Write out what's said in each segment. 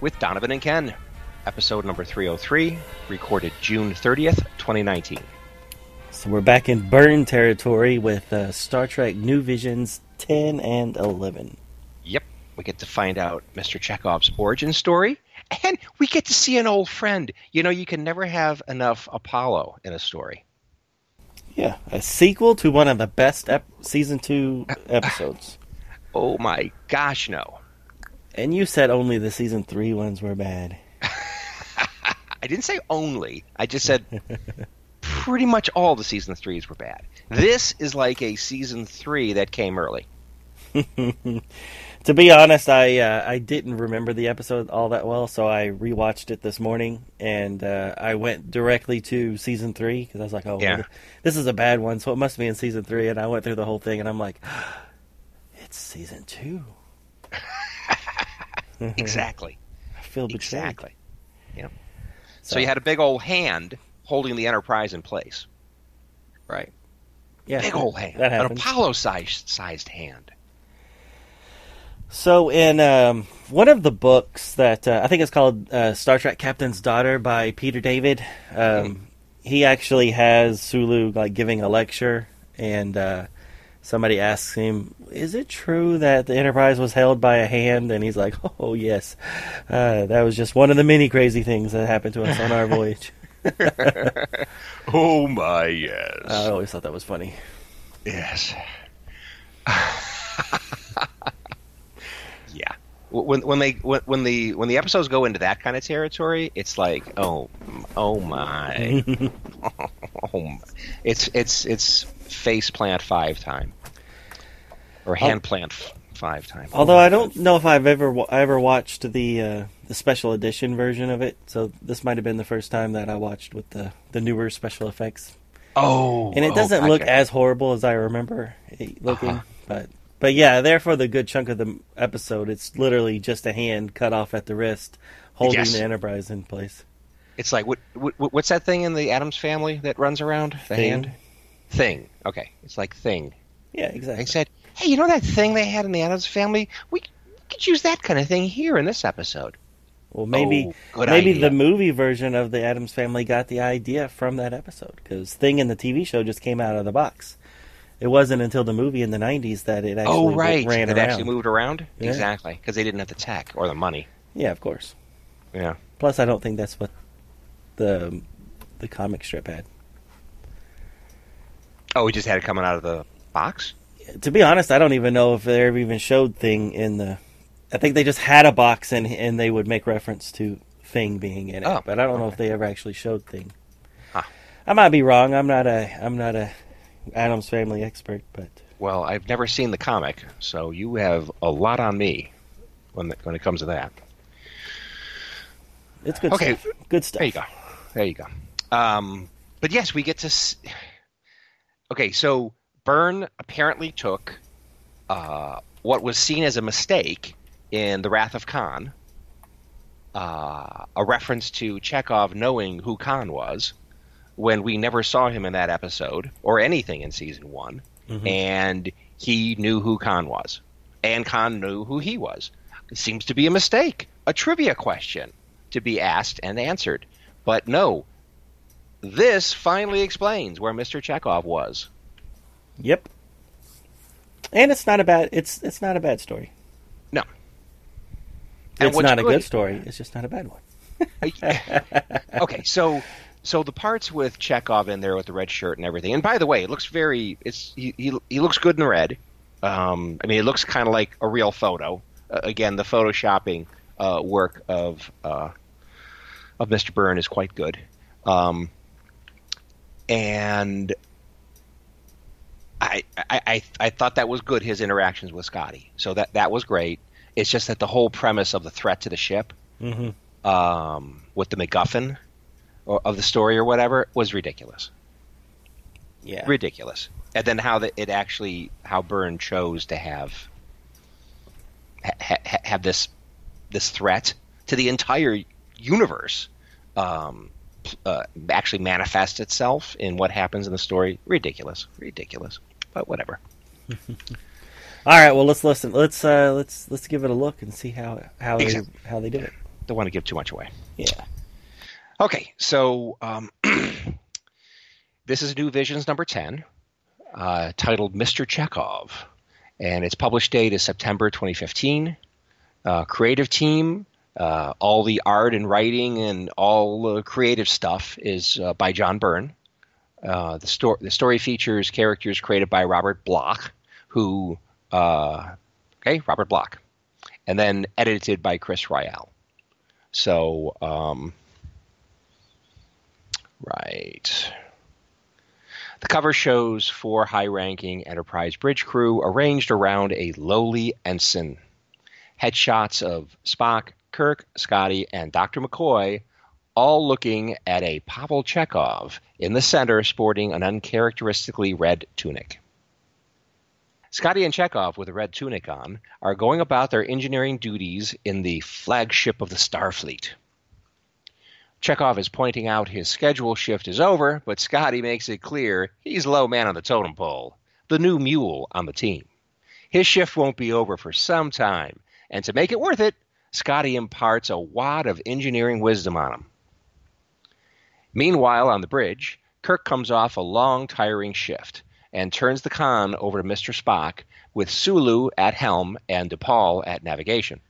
with Donovan and Ken, episode number 303, recorded June 30th, 2019. So we're back in Byrne territory with uh, Star Trek New Visions 10 and 11. Yep, we get to find out Mr. Chekov's origin story, and we get to see an old friend. You know, you can never have enough Apollo in a story. Yeah, a sequel to one of the best ep- season 2 episodes. oh my gosh, no. And you said only the season three ones were bad. I didn't say only. I just said pretty much all the season threes were bad. This is like a season three that came early. to be honest, I uh, I didn't remember the episode all that well, so I rewatched it this morning, and uh, I went directly to season three because I was like, "Oh, Yeah. well, this is a bad one, so it must be in season three. And I went through the whole thing, and I'm like, "It's season two. Exactly. I feel betrayed. Exactly. Yep. So, So- you had a big old hand holding the Enterprise in place. Right. Yeah, Big old hand. That An. Apollo sized sized hand. So in um, one of the books that uh, I think it's called uh, Star Trek Captain's Daughter by Peter David, um, he actually has Sulu like giving a lecture, and uh, somebody asks him, "Is it true that the Enterprise was held by a hand?" And he's like, "Oh yes, uh, that was just one of the many crazy things that happened to us on our voyage." Oh my yes. I always thought that was funny. Yes. yeah. When when they when, when the when the episodes go into that kind of territory, it's like oh oh my, oh my. it's it's it's face plant five time or hand plant f- five times. Although I don't know if I've ever wa- I ever watched the uh, the special edition version of it, so this might have been the first time that I watched with the the newer special effects, Oh, and it oh, doesn't look gotcha. as horrible as I remember it looking. Uh-huh. But but yeah, therefore the good chunk of the episode, it's literally just a hand cut off at the wrist, holding Yes. the Enterprise in place. It's like what, what what's that thing in the Addams family that runs around the Thing. hand? Thing. Okay, it's like thing. Yeah, I exactly. said, hey, you know that thing they had in the Addams family? We could use that kind of thing here in this episode. Well, maybe Oh, maybe idea. the movie version of the Addams Family got the idea from that episode because Thing in the TV show just came out of the box. It wasn't until the movie in the '90s that it oh, actually oh, right. ran it around. actually moved around? Yeah. Exactly. Because they didn't have the tech or the money. Yeah, of course. Yeah. Plus, I don't think that's what the the comic strip had. Oh, we just had it coming out of the box? To be honest, I don't even know if they ever even showed Thing in the. I think they just had a box and and they would make reference to Thing being in it, Oh, but I don't know if they ever actually showed Thing. Huh. I might be wrong. I'm not a I'm not a Addams Family expert, but Well, I've never seen the comic, so you have a lot on me when, when it comes to that. it's good Okay. stuff. Good stuff. There you go. There you go. Um, but yes, we get to. S- okay, so Byrne apparently took uh, what was seen as a mistake in The Wrath of Khan, uh, a reference to Chekov knowing who Khan was, when we never saw him in that episode or anything in season one, Mhm. and he knew who Khan was, and Khan knew who he was. It seems to be a mistake, a trivia question to be asked and answered. But no, this finally explains where Mr. Chekov was. Yep. And it's not a bad it's it's not a bad story. No. And It's not a good- good story. It's just not a bad one. okay, so so the parts with Chekov in there with the red shirt and everything. And by the way, it looks very it's he he, he looks good in red. Um, I mean, it looks kind of like a real photo. Uh, again, the photoshopping uh, work of uh, of Mr. Byrne is quite good. Um, and I, I I I thought that was good. His interactions with Scotty, so that that was great. It's just that the whole premise of the threat to the ship mm-hmm. um, with the MacGuffin or, of the story or whatever was ridiculous. Yeah, ridiculous. And then how the, it actually how Byrne chose to have ha, ha, have this this threat to the entire universe um, uh, actually manifest itself in what happens in the story. Ridiculous, ridiculous. But whatever. All right, well let's listen. Let's uh, let's let's give it a look and see how how exactly. they how they did it. Don't want to give too much away. Yeah. Okay, so um, this is New Visions number ten, uh, titled Mr. Chekov, and its published date is September 2015. Uh, creative team uh, all the art and writing and all the creative stuff is uh, by John Byrne. Uh, the, sto- the story features characters created by Robert Bloch, who, uh, okay, Robert Bloch, and then edited by Chris Ryall. So, um, right. The cover shows four high ranking Enterprise bridge crew arranged around a lowly ensign. Headshots of Spock, Kirk, Scotty, and Dr. McCoy all looking at a Pavel Chekov in the center sporting an uncharacteristically red tunic. Scotty and Chekov, with a red tunic on, are going about their engineering duties in the flagship of the Starfleet. Chekov is pointing out his schedule shift is over, but Scotty makes it clear he's low man on the totem pole, the new mule on the team. His shift won't be over for some time, and to make it worth it, Scotty imparts a wad of engineering wisdom on him. Meanwhile, on the bridge, Kirk comes off a long, tiring shift and turns the conn over to Mr. Spock with Sulu at helm and DePaul at navigation.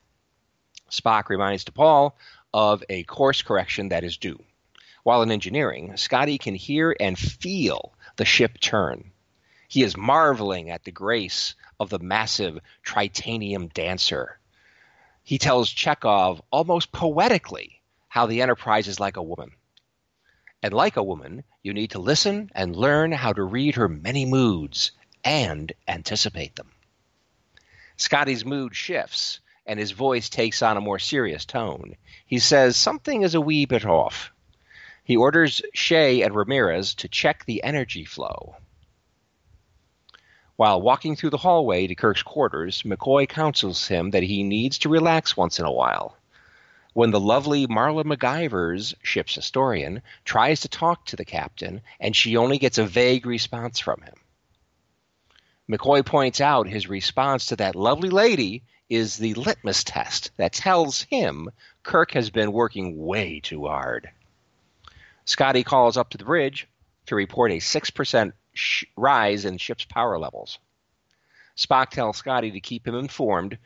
Spock reminds DePaul of a course correction that is due. While in engineering, Scotty can hear and feel the ship turn. He is marveling at the grace of the massive tritanium dancer he tells Chekov almost poetically how the Enterprise is like a woman. And like a woman, you need to listen and learn how to read her many moods and anticipate them. Scotty's mood shifts and his voice takes on a more serious tone. He says something is a wee bit off. He orders Shea and Ramirez to check the energy flow. While walking through the hallway to Kirk's quarters, McCoy counsels him that he needs to relax once in a while. When the lovely Marla McGivers ship's historian tries to talk to the captain, and she only gets a vague response from him. McCoy points out his response to that lovely lady is the litmus test that tells him Kirk has been working way too hard. Scotty calls up to the bridge to report a 6% sh- rise in ship's power levels. Spock tells Scotty to keep him informed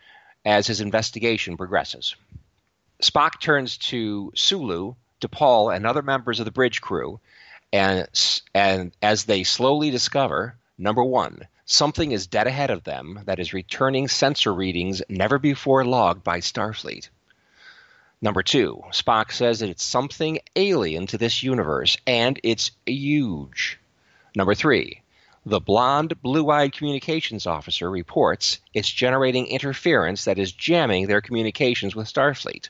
as his investigation progresses. Spock turns to Sulu, DePaul, and other members of the bridge crew, and, and as they slowly discover, number one, something is dead ahead of them that is returning sensor readings never before logged by Starfleet. Number two, Spock says that it's something alien to this universe, and it's huge. Number three, the blonde, blue eyed communications officer reports it's generating interference that is jamming their communications with Starfleet.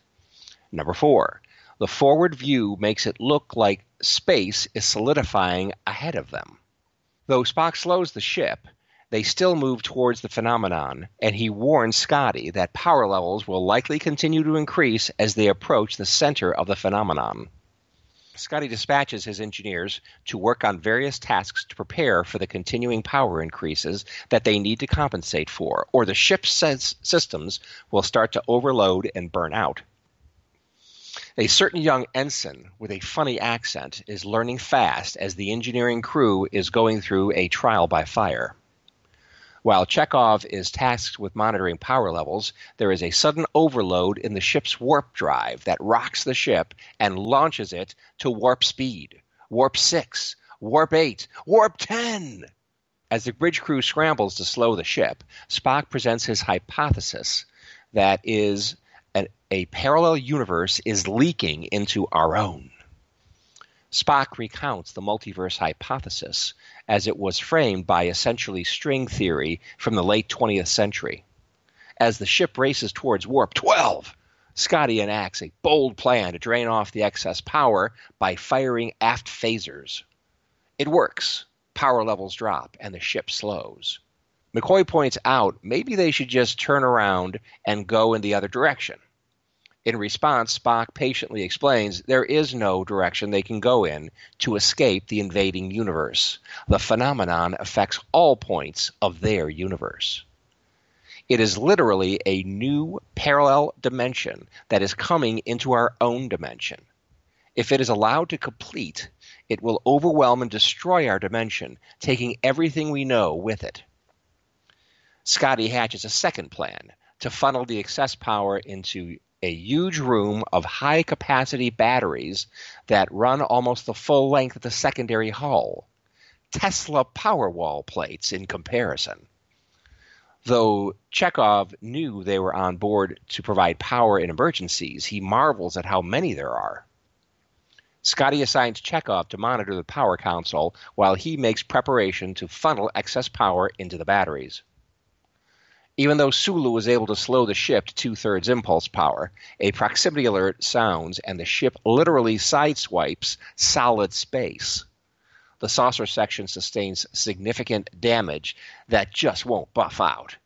Number four, the forward view makes it look like space is solidifying ahead of them. Though Spock slows the ship, they still move towards the phenomenon, and he warns Scotty that power levels will likely continue to increase as they approach the center of the phenomenon. Scotty dispatches his engineers to work on various tasks to prepare for the continuing power increases that they need to compensate for, or the ship's systems will start to overload and burn out. A certain young ensign with a funny accent is learning fast as the engineering crew is going through a trial by fire. While Chekov is tasked with monitoring power levels, there is a sudden overload in the ship's warp drive that rocks the ship and launches it to warp speed. Warp 6, Warp 8, Warp 10! As the bridge crew scrambles to slow the ship, Spock presents his hypothesis that is an, a parallel universe is leaking into our own. Spock recounts the multiverse hypothesis as it was framed by essentially string theory from the late 20th century. As the ship races towards warp 12, Scotty enacts a bold plan to drain off the excess power by firing aft phasers. It works. Power levels drop and the ship slows. McCoy points out maybe they should just turn around and go in the other direction. In response, Spock patiently explains there is no direction they can go in to escape the invading universe. The phenomenon affects all points of their universe. It is literally a new parallel dimension that is coming into our own dimension. If it is allowed to complete, it will overwhelm and destroy our dimension, taking everything we know with it. Scotty hatches a second plan to funnel the excess power into a huge room of high capacity batteries that run almost the full length of the secondary hull. Tesla Powerwall plates in comparison. Though Chekov knew they were on board to provide power in emergencies, he marvels at how many there are. Scotty assigns Chekov to monitor the power console while he makes preparation to funnel excess power into the batteries. Even though Sulu was able to slow the ship to two thirds impulse power, a proximity alert sounds and the ship literally sideswipes solid space. The saucer section sustains significant damage that just won't buff out.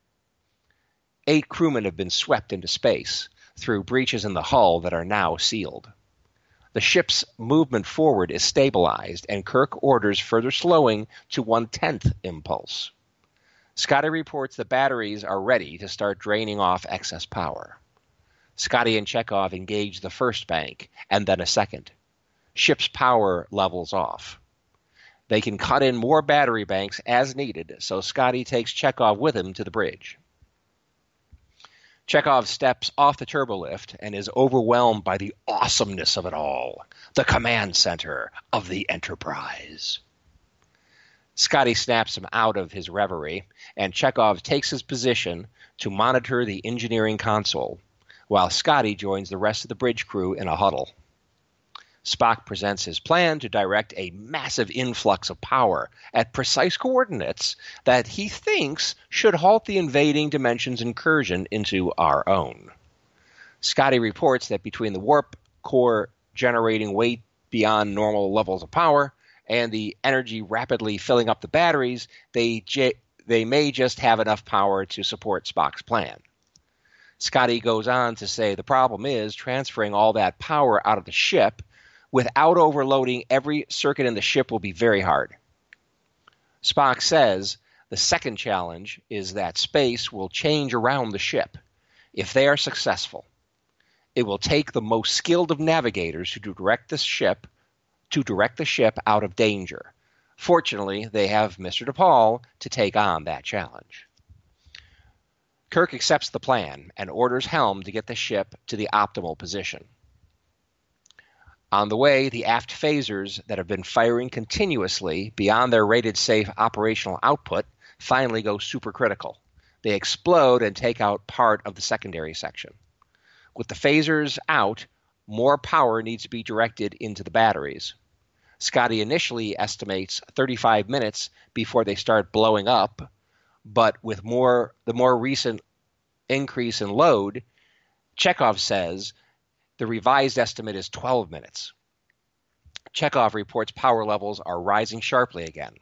Eight crewmen have been swept into space through breaches in the hull that are now sealed. The ship's movement forward is stabilized, and Kirk orders further slowing to one tenth impulse. Scotty reports the batteries are ready to start draining off excess power. Scotty and Chekov engage the first bank and then a second. Ship's power levels off. They can cut in more battery banks as needed, so Scotty takes Chekov with him to the bridge. Chekov steps off the turbolift and is overwhelmed by the awesomeness of it all the command center of the Enterprise. Scotty snaps him out of his reverie, and Chekov takes his position to monitor the engineering console, while Scotty joins the rest of the bridge crew in a huddle. Spock presents his plan to direct a massive influx of power at precise coordinates that he thinks should halt the invading dimension's incursion into our own. Scotty reports that between the warp core generating weight beyond normal levels of power and the energy rapidly filling up the batteries, they, j- they may just have enough power to support Spock's plan. Scotty goes on to say the problem is transferring all that power out of the ship without overloading every circuit in the ship will be very hard. Spock says the second challenge is that space will change around the ship. If they are successful, it will take the most skilled of navigators to direct the ship to direct the ship out of danger. Fortunately, they have Mr. DePaul to take on that challenge. Kirk accepts the plan and orders Helm to get the ship to the optimal position. On the way, the aft phasers that have been firing continuously beyond their rated safe operational output finally go supercritical. They explode and take out part of the secondary section. With the phasers out, more power needs to be directed into the batteries. Scotty initially estimates 35 minutes before they start blowing up, but with more the more recent increase in load, Chekov says the revised estimate is 12 minutes. Chekov reports power levels are rising sharply again.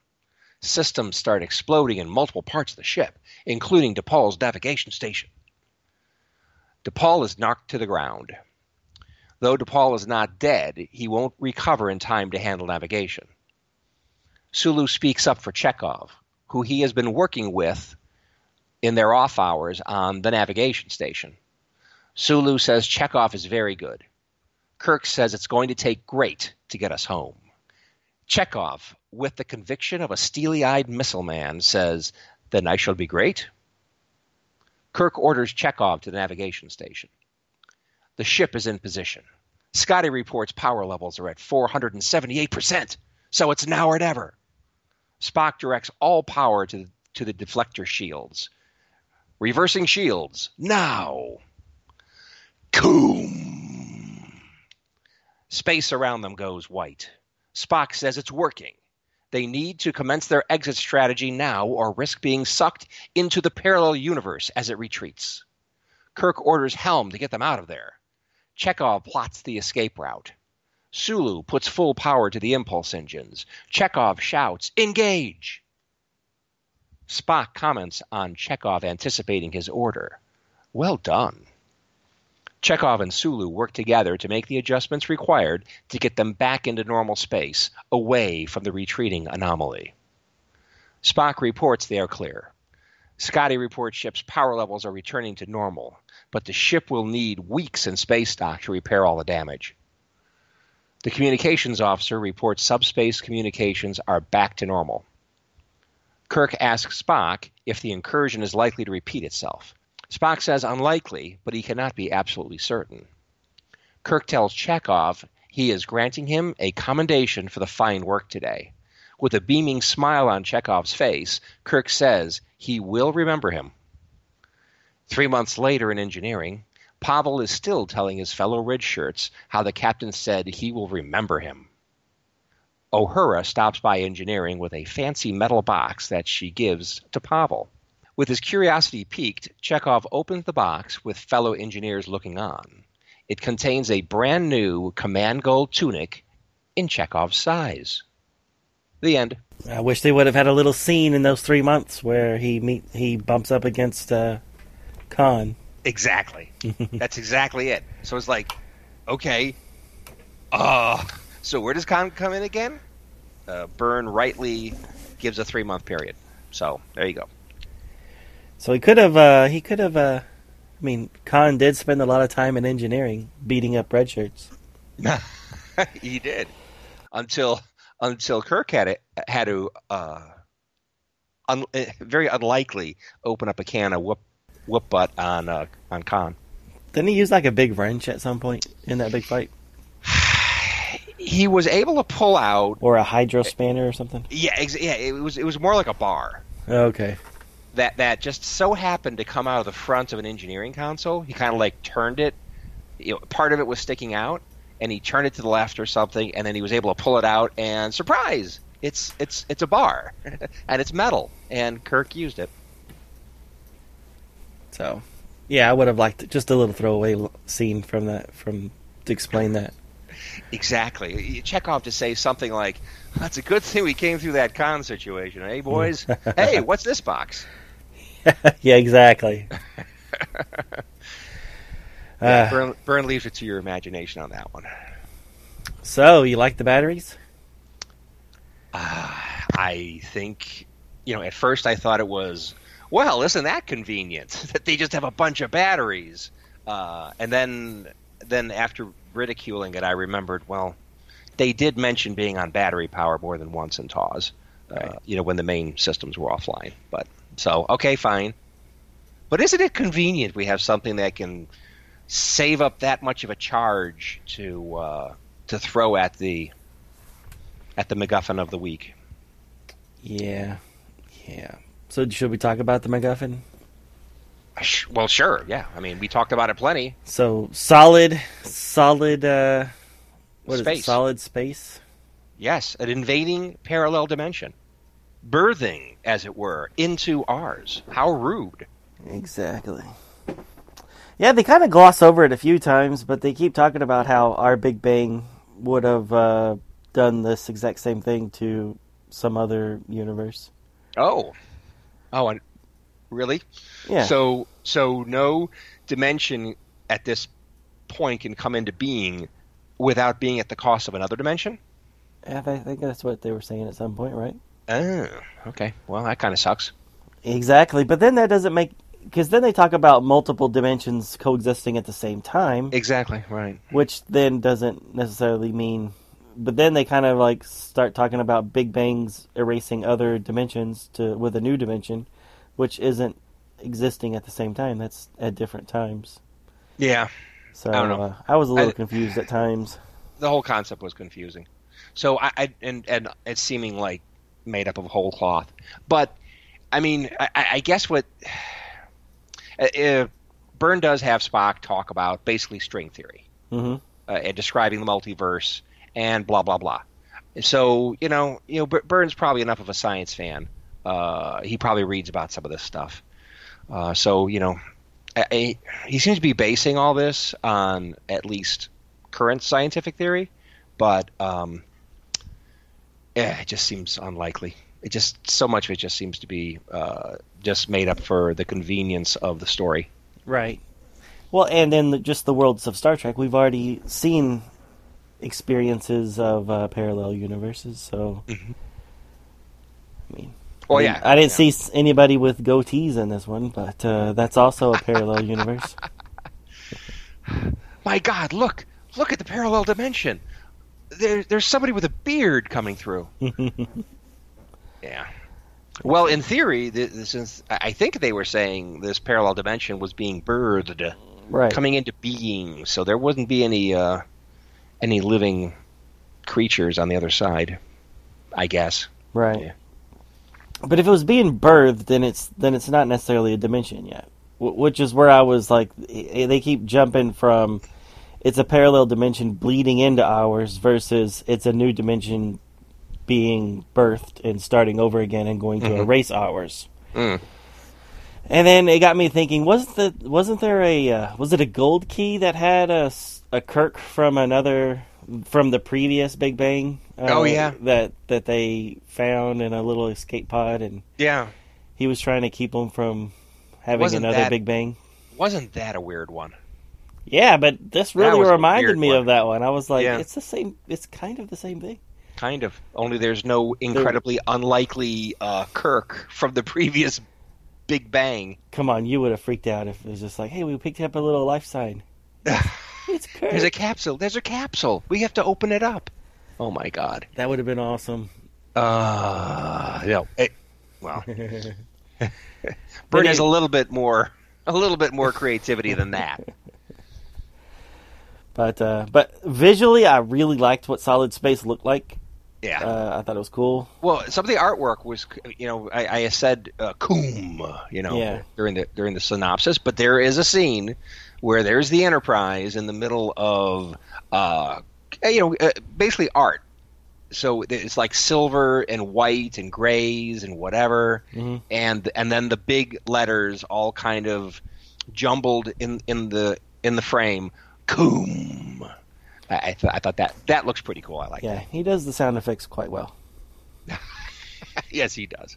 Systems start exploding in multiple parts of the ship, including DePaul's navigation station. DePaul is knocked to the ground. Though DePaul is not dead, he won't recover in time to handle navigation. Sulu speaks up for Chekov, who he has been working with in their off hours on the navigation station. Sulu says Chekov is very good. Kirk says it's going to take great to get us home. Chekov, with the conviction of a steely eyed missile man, says, Then I shall be great. Kirk orders Chekov to the navigation station. The ship is in position. Scotty reports power levels are at 478%, so it's now or never. Spock directs all power to, to the deflector shields. Reversing shields, now! Coom! Space around them goes white. Spock says it's working. They need to commence their exit strategy now or risk being sucked into the parallel universe as it retreats. Kirk orders Helm to get them out of there. Chekov plots the escape route. Sulu puts full power to the impulse engines. Chekov shouts, Engage! Spock comments on Chekov anticipating his order. Well done. Chekov and Sulu work together to make the adjustments required to get them back into normal space, away from the retreating anomaly. Spock reports they are clear. Scotty reports ship's power levels are returning to normal, but the ship will need weeks in space dock to repair all the damage. The communications officer reports subspace communications are back to normal. Kirk asks Spock if the incursion is likely to repeat itself. Spock says unlikely, but he cannot be absolutely certain. Kirk tells Chekov he is granting him a commendation for the fine work today. With a beaming smile on Chekov's face, Kirk says he will remember him. Three months later in engineering, Pavel is still telling his fellow red shirts how the captain said he will remember him. Uhura stops by engineering with a fancy metal box that she gives to Pavel. With his curiosity piqued, Chekov opens the box with fellow engineers looking on. It contains a brand new command gold tunic in Chekov's size. The end. I wish they would have had a little scene in those three months where he meet he bumps up against uh, Khan. Exactly. That's exactly it. So it's like, okay, uh, so where does Khan come in again? Uh, Byrne rightly gives a three month period. So there you go. So he could have. Uh, he could have. Uh, I mean, Khan did spend a lot of time in engineering, beating up red shirts. he did until until Kirk had it had to uh, un, very unlikely open up a can of whoop whoop butt on uh, on Khan. Didn't he use like a big wrench at some point in that big fight? he was able to pull out or a hydro spanner or something. Yeah, ex- yeah. It was it was more like a bar. Okay. That that just so happened to come out of the front of an engineering console. He kind of like turned it. You know, part of it was sticking out, and he turned it to the left or something, and then he was able to pull it out, and surprise! It's it's it's a bar, and it's metal, and Kirk used it. So, yeah, I would have liked just a little throwaway scene from that from to explain that. Exactly. Chekov to say something like, "That's a good thing we came through that Khan situation, hey boys? hey, what's this box?" yeah, exactly. yeah, Byrne, Byrne leaves it to your imagination on that one. So, you like the batteries? Uh, I think, you know, at first I thought it was, well, isn't that convenient that they just have a bunch of batteries? Uh, and then, then after ridiculing it, I remembered, well, they did mention being on battery power more than once in TOS. Uh, right. you know, when the main systems were offline. But so, okay, fine. But isn't it convenient we have something that can save up that much of a charge to uh, to throw at the at the MacGuffin of the week? Yeah, yeah. So should we talk about the MacGuffin? Well, sure. Yeah. I mean, we talked about it plenty. So solid, solid. Uh, what space. It, solid space. Yes, an invading parallel dimension, birthing, as it were, into ours. How rude. Exactly. Yeah, they kind of gloss over it a few times, but they keep talking about how our Big Bang would have uh, done this exact same thing to some other universe. Oh, oh, and really? Yeah. So so no dimension at this point can come into being without being at the cost of another dimension. Yeah, I think that's what they were saying at some point, right? Oh, okay. Well, that kind of sucks. Exactly, but then that doesn't make because then they talk about multiple dimensions coexisting at the same time. Exactly right. Which then doesn't necessarily mean. But then they kind of like start talking about Big Bangs erasing other dimensions to with a new dimension, which isn't existing at the same time. That's at different times. Yeah. So I, uh, I was a little I, confused at times. The whole concept was confusing. So I, I and and it's seeming like made up of whole cloth. But I mean, I, I guess what uh, Byrne does have Spock talk about basically string theory mm-hmm. uh, and describing the multiverse and blah blah blah. So you know, you know, Byrne's probably enough of a science fan. Uh, he probably reads about some of this stuff. Uh, so you know, he seems to be basing all this on at least current scientific theory, but um, yeah, it just seems unlikely. It just so much of it just seems to be uh, just made up for the convenience of the story. Right. Well, and in the, just the worlds of Star Trek, we've already seen experiences of uh, parallel universes. So, Mhm. I mean, Oh I didn't- yeah, I didn't yeah. see anybody with goatees in this one, but uh, that's also a parallel universe. My God, look! Look at the parallel dimension. There, there's somebody with a beard coming through. Yeah. Well, in theory, th- th- since I I think they were saying this parallel dimension was being birthed, right. coming into being, so there wouldn't be any uh, any living creatures on the other side. I guess. Right. Yeah. But if it was being birthed, then it's then it's not necessarily a dimension yet. Wh- Which is where I was like, eh, they keep jumping from, it's a parallel dimension bleeding into ours versus it's a new dimension being birthed and starting over again and going to Mhm. erase ours. Mm. And then it got me thinking: wasn't the wasn't there a uh, was it a gold key that had a, a Kirk from another from the previous Big Bang? Uh, Oh, yeah. that that they found in a little escape pod, and Yeah. he was trying to keep them from having Wasn't another that- Big Bang. Wasn't that a weird one? Yeah, but this really reminded me one. of that one. I was like, Yeah. it's the same. It's kind of the same thing. Kind of. Only there's no incredibly unlikely uh, Kirk from the previous Big Bang. Come on, you would have freaked out if it was just like, hey, we picked up a little life sign. It's Kirk. There's a capsule. There's a capsule. We have to open it up. Oh my God. That would have been awesome. Uh, no. It, well, But Bert has a little bit more, a little bit more creativity than that. But uh, but visually, I really liked what Solid Space looked like. Yeah. Uh, I thought it was cool. well, some of the artwork was, you know, I, I said uh, "coom," you know, Yeah. during the during the synopsis, but there is a scene where there's the Enterprise in the middle of, uh, you know, uh, basically art. So it's like silver and white and grays and whatever, Mhm. and and then the big letters all kind of jumbled in in the in the frame. Coom. I, I, th- I thought that that looks pretty cool. I like it. Yeah, that. he does the sound effects quite well. yes, he does.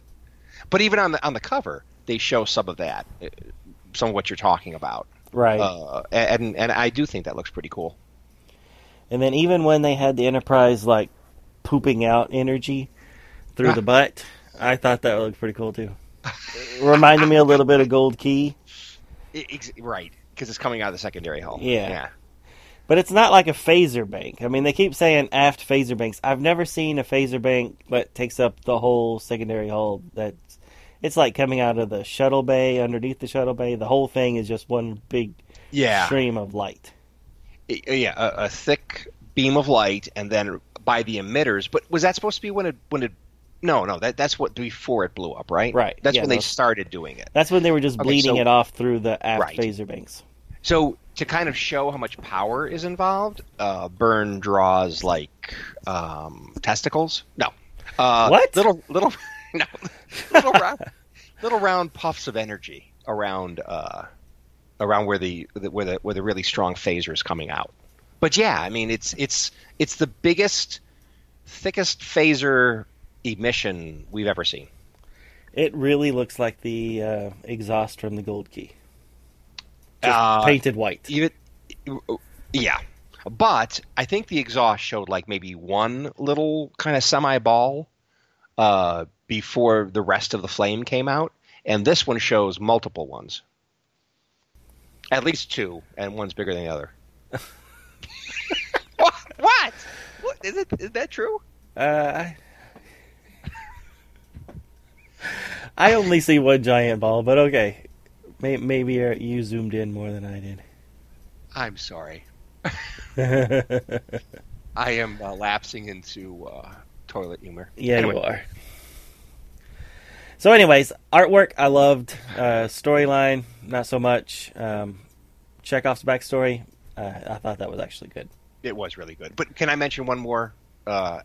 But even on the on the cover, they show some of that, uh, some of what you're talking about, Right. uh, and and I do think that looks pretty cool. and then even when they had the Enterprise like pooping out energy through Ah. the butt, I thought that looked pretty cool too. It reminded me a little bit of Gold Key, I- ex- right, because it's coming out of the secondary hull. Yeah. yeah. but it's not like a phaser bank. I mean, they keep saying aft phaser banks. I've never seen a phaser bank that takes up the whole secondary hull. That's it's like coming out of the shuttle bay underneath the shuttle bay. The whole thing is just one big Yeah, stream of light. I- yeah, a, a thick beam of light, and then by the emitters. But was that supposed to be when it when it? No, no, that that's what before it blew up, right? Right, That's yeah, when they started doing it. That's when they were just Okay, bleeding so- it off through the aft Right. phaser banks. So to kind of show how much power is involved, uh, Byrne draws like um, testicles. No, uh, What? Little little no, little round, little round puffs of energy around uh, around where the where the where the really strong phaser is coming out. But yeah, I mean it's it's it's the biggest, thickest phaser emission we've ever seen. It really looks like the uh, exhaust from the Gold Key, Uh, painted white. even yeah but i think the exhaust showed like maybe one little kind of semi ball uh, before the rest of the flame came out and this one shows multiple ones. At least two and one's bigger than the other. What? What? What? Is it is that true? Uh, I- I only see one giant ball, but okay. Maybe you're- zoomed in more than I did. i'm sorry. I am uh, lapsing into uh, toilet humor yeah, Anyway. you are. So, anyways, artwork I loved. Uh, storyline not so much. Um, Chekov's backstory uh, I thought that was actually good. It was really good. But can I mention one more? Uh,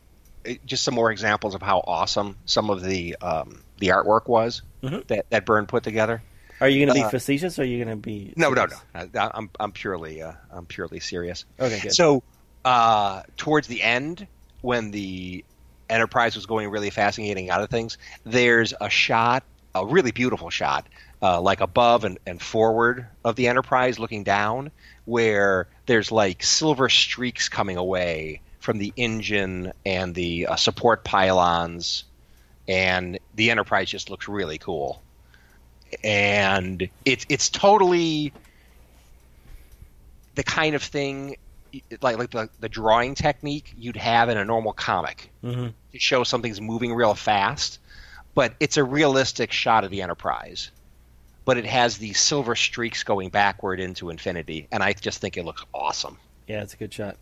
just some more examples of how awesome some of the um, the artwork was Mhm. that that Byrne put together. Are you going to be Uh, facetious, or are you going to be? No, no, serious? no. I, I'm I'm purely uh, I'm purely serious. Okay, good. So, uh, towards the end, when the Enterprise was going really fast and getting out of things, there's a shot, a really beautiful shot, uh, like above and, and forward of the Enterprise looking down, where there's like silver streaks coming away from the engine and the uh, support pylons, and the Enterprise just looks really cool. And it's it's totally the kind of thing like like the, the drawing technique you'd have in a normal comic hmm to show something's moving real fast, but it's a realistic shot of the Enterprise. But it has these silver streaks going backward into infinity, and I just think it looks awesome. Yeah, it's a good shot.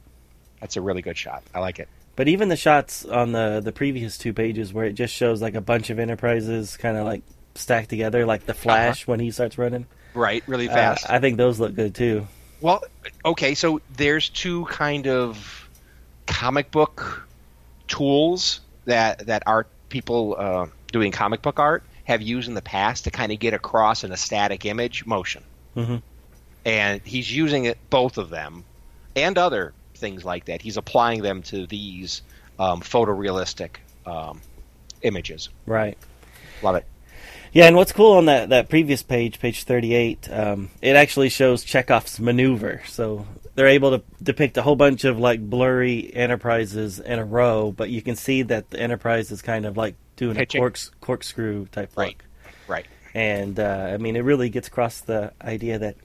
That's a really good shot. I like it. But even the shots on the the previous two pages, where it just shows like a bunch of enterprises kind of like stacked together, like the Flash when he starts running. Right, really Uh, fast. I think those look good too. Well, okay, so there's two kind of comic book tools that that art people uh, doing comic book art have used in the past to kind of get across in a static image motion, hmm and he's using it both of them and other things like that. He's applying them to these um, photorealistic um, images. Right. Love it. Yeah, and what's cool on that, that previous page, page 38, um, it actually shows Chekov's maneuver. So they're able to depict a whole bunch of like blurry enterprises in a row, but you can see that the enterprise is kind of like doing Pitching. a corks, corkscrew type Right. look. Right. And uh, I mean, it really gets across the idea that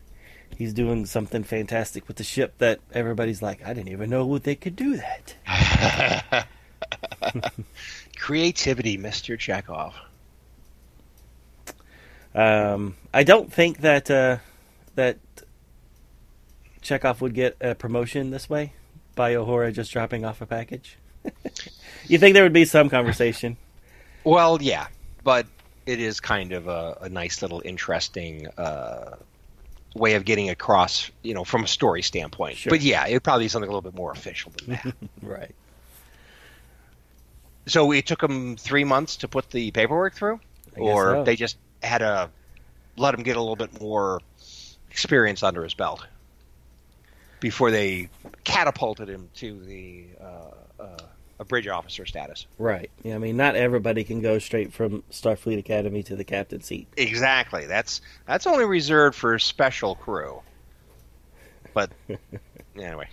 he's doing something fantastic with the ship that everybody's like, I didn't even know they could do that. Creativity, Mr. Chekov. Um, I don't think that uh, that Chekov would get a promotion this way by Uhura just dropping off a package. you think there would be some conversation? Well, yeah, but it is kind of a, a nice little interesting uh, way of getting across, you know, from a story standpoint. Sure. But yeah, it'd probably be something a little bit more official than that. Right. so it took them three months to put the paperwork through, or so. they just had to let him get a little bit more experience under his belt before they catapulted him to the uh, uh, a bridge officer status. Right. Yeah, I mean, not everybody can go straight from Starfleet Academy to the captain seat. Exactly. That's that's only reserved for special crew. But anyway,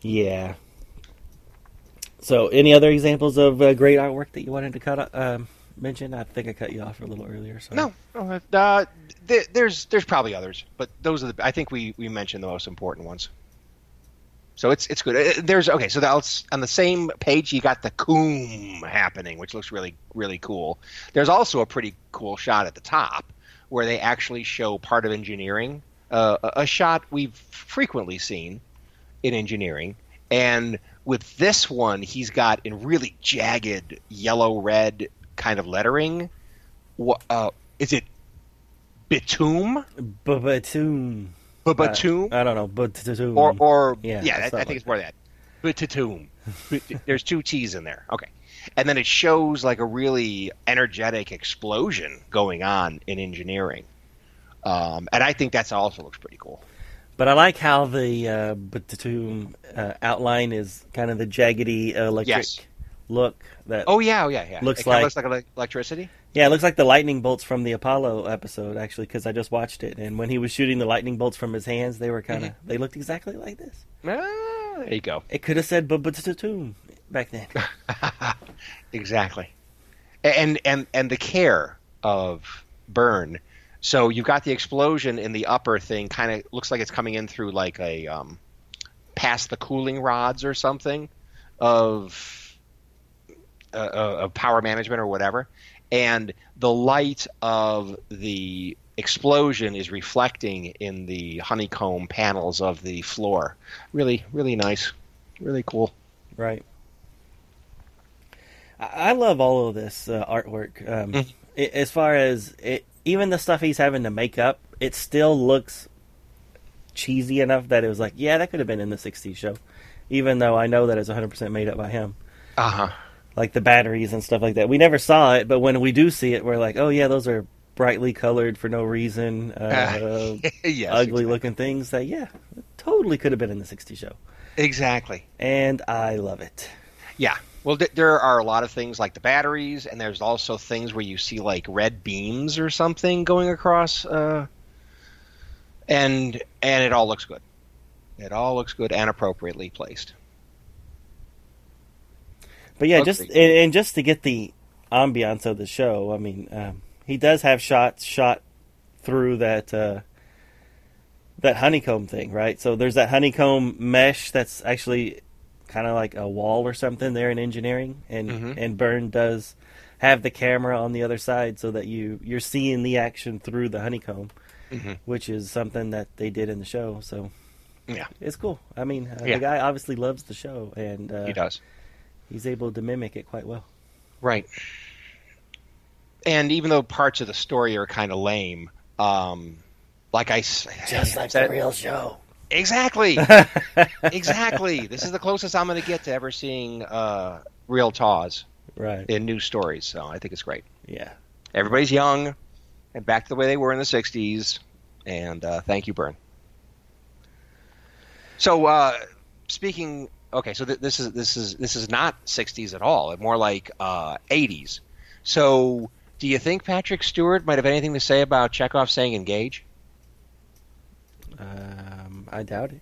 Yeah. So, any other examples of uh, great artwork that you wanted to cut um, mention? I think I cut you off a little earlier. So. no, no, uh, there, there's there's probably others, but those are the I think we we mentioned the most important ones. So it's it's good. Uh, There's okay. So that's on the same page. You got the coom happening, which looks really really cool. There's also a pretty cool shot at the top where they actually show part of engineering, uh, a a shot we've frequently seen in engineering, and with this one, he's got in really jagged yellow red kind of lettering. What uh, is it? Bitume, Batoon. Batume, I don't know. Batoon. or or Yeah, yeah, I, think it's more that. Bitume. There's two T's in there. Okay, and then it shows like a really energetic explosion going on in engineering, um, and I think that's also looks pretty cool. But I like how the uh, uh, outline is kind of the jaggedy uh, electric Yes. Look. That Oh yeah, oh yeah, yeah. Looks it like- looks like electricity. yeah, it looks like the lightning bolts from the Apollo episode actually, because I just watched it, and when he was shooting the lightning bolts from his hands, they were kind of they looked exactly like this. Ah, there you go. It could have said Batoon back then. exactly. And and and the care of Byrne. So you've got the explosion in the upper thing. Kind of looks like it's coming in through like a um, past the cooling rods or something of of power management or whatever. And the light of the explosion is reflecting in the honeycomb panels of the floor. Really, really nice. Really cool. Right. I I love all of this uh, artwork. Um, Mhm. i as far as it, even the stuff he's having to make up, it still looks cheesy enough that it was like, yeah, that could have been in the '60s show, even though I know that it's 100% made up by him. Uh huh. Like the batteries and stuff like that. We never saw it, but when we do see it, we're like, oh yeah, those are brightly colored for no reason, uh, yes, ugly exactly. looking things that yeah, totally could have been in the '60s show, Exactly. and I love it. Yeah. Well, th- there are a lot of things like the batteries, and there's also things where you see like red beams or something going across, uh, and and it all looks good. It all looks good and appropriately placed. But yeah, just and, and just to get the ambiance of the show, I mean, um, he does have shots shot through that uh, that honeycomb thing, right? So there's that honeycomb mesh that's actually kind of like a wall or something there in engineering, and Mhm. and Byrne does have the camera on the other side so that you you're seeing the action through the honeycomb, Mhm. which is something that they did in the show. So Yeah, it's cool. I mean, uh, Yeah. the guy obviously loves the show, and uh, he does. He's able to mimic it quite well. Right. And even though parts of the story are kind of lame, um, like I Just like the real show. Exactly. exactly. This is the closest I'm going to get to ever seeing uh, real TOS Right. in new stories. So I think it's great. Yeah. Everybody's young and back to the way they were in the '60s. And uh, thank you, Byrne. So uh, speaking, okay, so th- this is this is this is not '60s at all. More like uh, '80s. So do you think Patrick Stewart might have anything to say about Chekov saying "engage"? Um, I doubt it.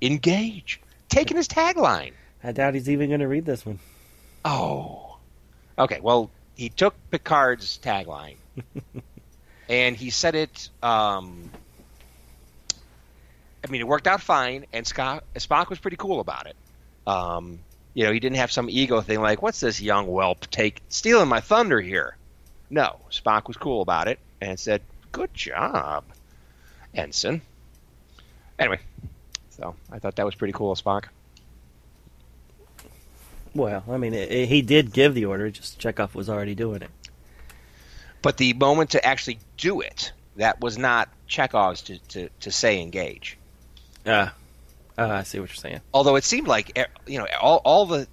Engage. Taking his tagline. I doubt he's even going to read this one. Oh. Okay, well, he took Picard's tagline and he said it. Um, I mean, it worked out fine, and Scott, Spock was pretty cool about it. Um, you know, he didn't have some ego thing like, "What's this young whelp take stealing my thunder here?" No, Spock was cool about it and said, "Good job, ensign." Anyway, so I thought that was pretty cool, Spock. Well, I mean, it, it- he did give the order, just Chekov was already doing it. But the moment to actually do it, that was not Chekov's to, to, to say engage. Ah. Uh, I see what you're saying. Although it seemed like eh, you know all, all the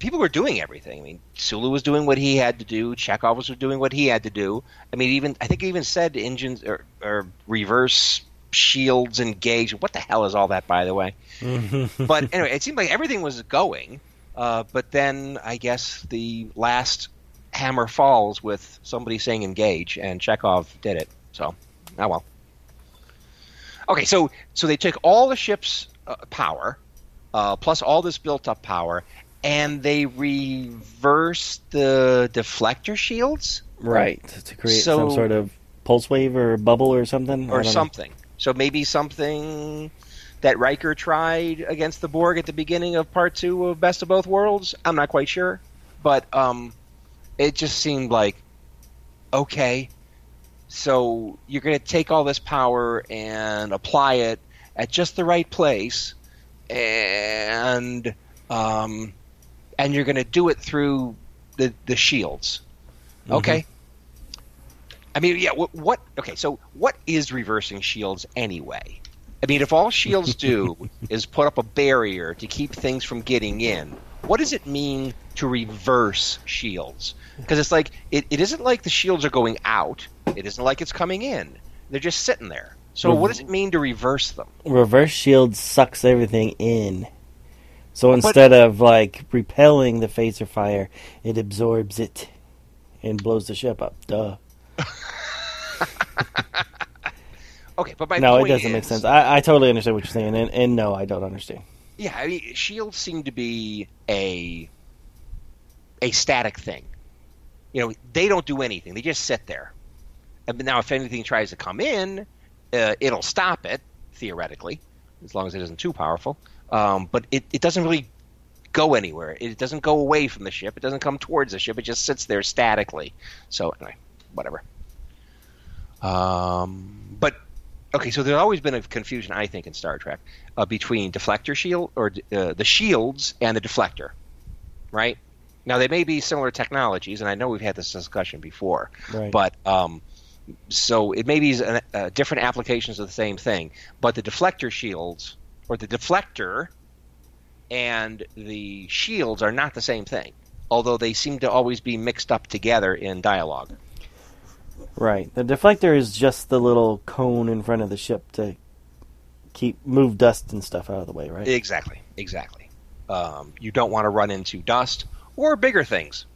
people were doing everything. I mean, Sulu was doing what he had to do. Chekov was doing what he had to do. I mean, even I think he even said engines or, or reverse shields engage. What the hell is all that, by the way? but anyway, it seemed like everything was going. Uh, but then I guess the last hammer falls with somebody saying engage, and Chekov did it. So, oh well. Okay, so so they took all the ship's uh, power, uh, plus all this built-up power, and they reverse the deflector shields right. To create So- some sort of pulse wave or bubble or something. Or don't know. something. So maybe something that Riker tried against the Borg at the beginning of part two of Best of Both Worlds. I'm not quite sure, but um, it just seemed like okay. So you're going to take all this power and apply it at just the right place, and um, and you're going to do it through the the shields. Okay. I mean, yeah. What, what? Okay. So, what is reversing shields anyway? I mean, if all shields do is put up a barrier to keep things from getting in, what does it mean to reverse shields? Because it's like it, it isn't like the shields are going out. It isn't like it's coming in. They're just sitting there. So, what does it mean to reverse them? Reverse shield sucks everything in. So instead of like repelling the phaser fire, it absorbs it and blows the ship up. Duh. Okay, but my no, it doesn't make sense. I, I totally understand what you're saying, and, and no, I don't understand. Yeah, I mean, shields seem to be a a static thing. You know, they don't do anything; they just sit there. And now, if anything tries to come in, uh, it'll stop it theoretically, as long as it isn't too powerful. Um, but it, it doesn't really go anywhere. It doesn't go away from the ship. It doesn't come towards the ship. It just sits there statically. So anyway, whatever. Um, but okay, so there's always been a confusion, I think, in Star Trek uh, between deflector shield or uh, the shields and the deflector, right? Now they may be similar technologies, and I know we've had this discussion before, Right. but um, so it may be uh, uh, different applications of the same thing. But the deflector shields or the deflector and the shields are not the same thing, although they seem to always be mixed up together in dialogue. Right. The deflector is just the little cone in front of the ship to keep move dust and stuff out of the way, right? Exactly, exactly. Um, you don't want to run into dust or bigger things.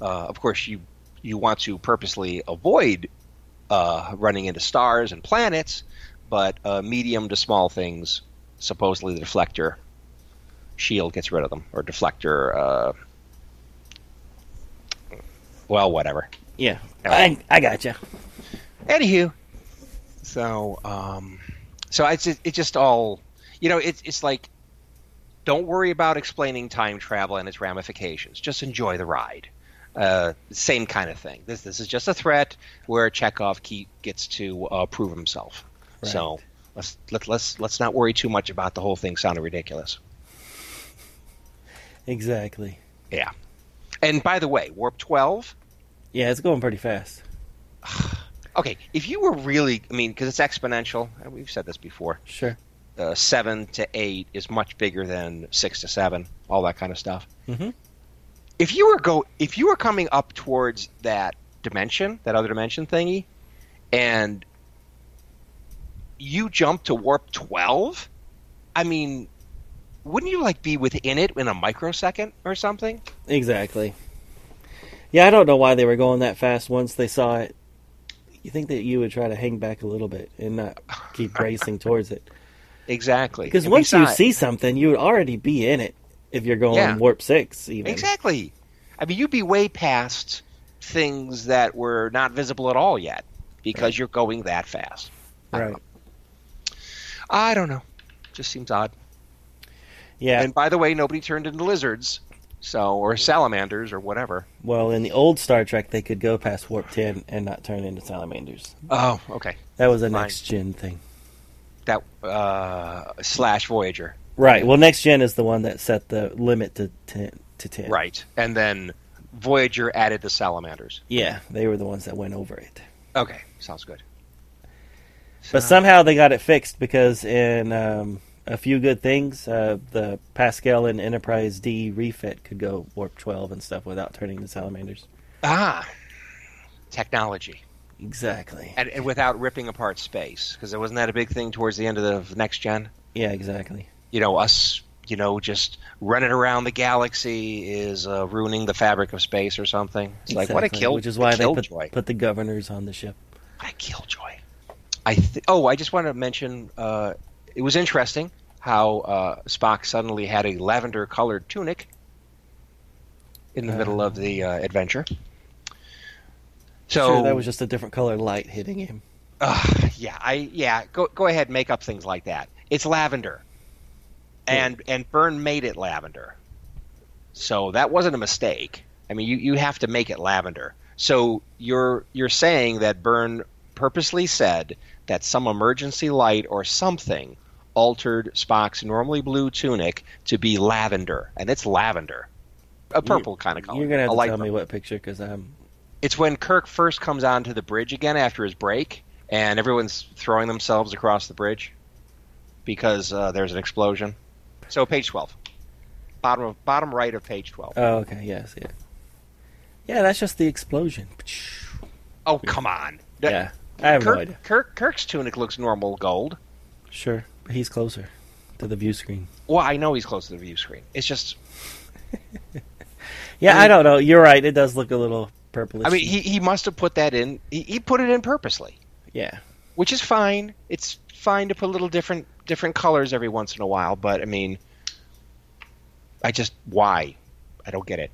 Uh, of course, you you want to purposely avoid uh, running into stars and planets, but uh, medium to small things, supposedly the deflector shield gets rid of them, or deflector. Uh, well, whatever. yeah. I I gotcha. Anywho, so um, so it's it's just all you know. It's it's like don't worry about explaining time travel and its ramifications. Just enjoy the ride. Uh, same kind of thing. This this is just a threat where Chekov keep, gets to uh, prove himself. So let's let, let's let's not worry too much about the whole thing sounding ridiculous. Exactly. Yeah. And by the way, Warp Twelve. Yeah, it's going pretty fast. Okay, if you were really, I mean, because it's exponential. We've said this before. Sure. uh, seven to eight is much bigger than six to seven, all that kind of stuff. Mm-hmm. If you were go, if you were coming up towards that dimension, that other dimension thingy, and you jump to warp twelve, I mean, wouldn't you like be within it in a microsecond or something? Exactly. Yeah, I don't know why they were going that fast once they saw it. You think that you would try to hang back a little bit and not keep racing towards it. Exactly. Because And once you see something, you would already be in it if you're going Yeah. warp six, even. Exactly. I mean, you'd be way past things that were not visible at all yet because you're going that fast. I don't Right. I don't know. Just seems odd. Yeah. And by the way, nobody turned into lizards, so or salamanders or whatever. well, in the old Star Trek, they could go past warp ten and not turn into salamanders. Oh, okay. That was a Fine. next gen thing. That uh, slash Voyager, Right. Well, next gen is the one that set the limit to ten. To ten. right? And then Voyager added the salamanders. Yeah, they were the ones that went over it. Okay, sounds good. But somehow they got it fixed because in um, a few good things, uh, the Pascal and Enterprise D refit could go warp 12 and stuff without turning the salamanders. Ah, technology. Exactly. and, and without ripping apart space because wasn't that a big thing towards the end of the next gen Yeah, exactly. You know us you know just running around the galaxy is uh, ruining the fabric of space or something it's like what a Exactly, kill Which is why they put, put the governors on the ship. what a killjoy i th- oh i just want to mention uh, it was interesting how uh, spock suddenly had a lavender colored tunic in the middle of the uh, adventure so sure, that was just a different color light hitting him. Yeah, I yeah. Go go ahead, make up things like that. It's lavender, and and Byrne made it lavender, so that wasn't a mistake. I mean, you, you have to make it lavender. So you're you're saying that Byrne purposely said that some emergency light or something altered Spock's normally blue tunic to be lavender, and it's lavender, a purple kind of color. You're gonna have to tell me what picture because I'm. It's when Kirk first comes onto the bridge again after his break, and everyone's throwing themselves across the bridge because uh, there's an explosion. So page twelve, bottom of, bottom right of page twelve. Oh, okay. Yes. Yeah. Yeah, that's just the explosion. oh come on! Yeah, I have Kirk, no idea. Kirk Kirk's tunic looks normal gold. Sure, but he's closer to the view screen. Well, I know he's close to the view screen. It's just, Yeah, I mean- I don't know. You're right. It does look a little purplish. I mean, he, he must have put that in. He, he put it in purposely, yeah. which is fine. It's fine to put little different different colors every once in a while, but I mean, I just why? I don't get it.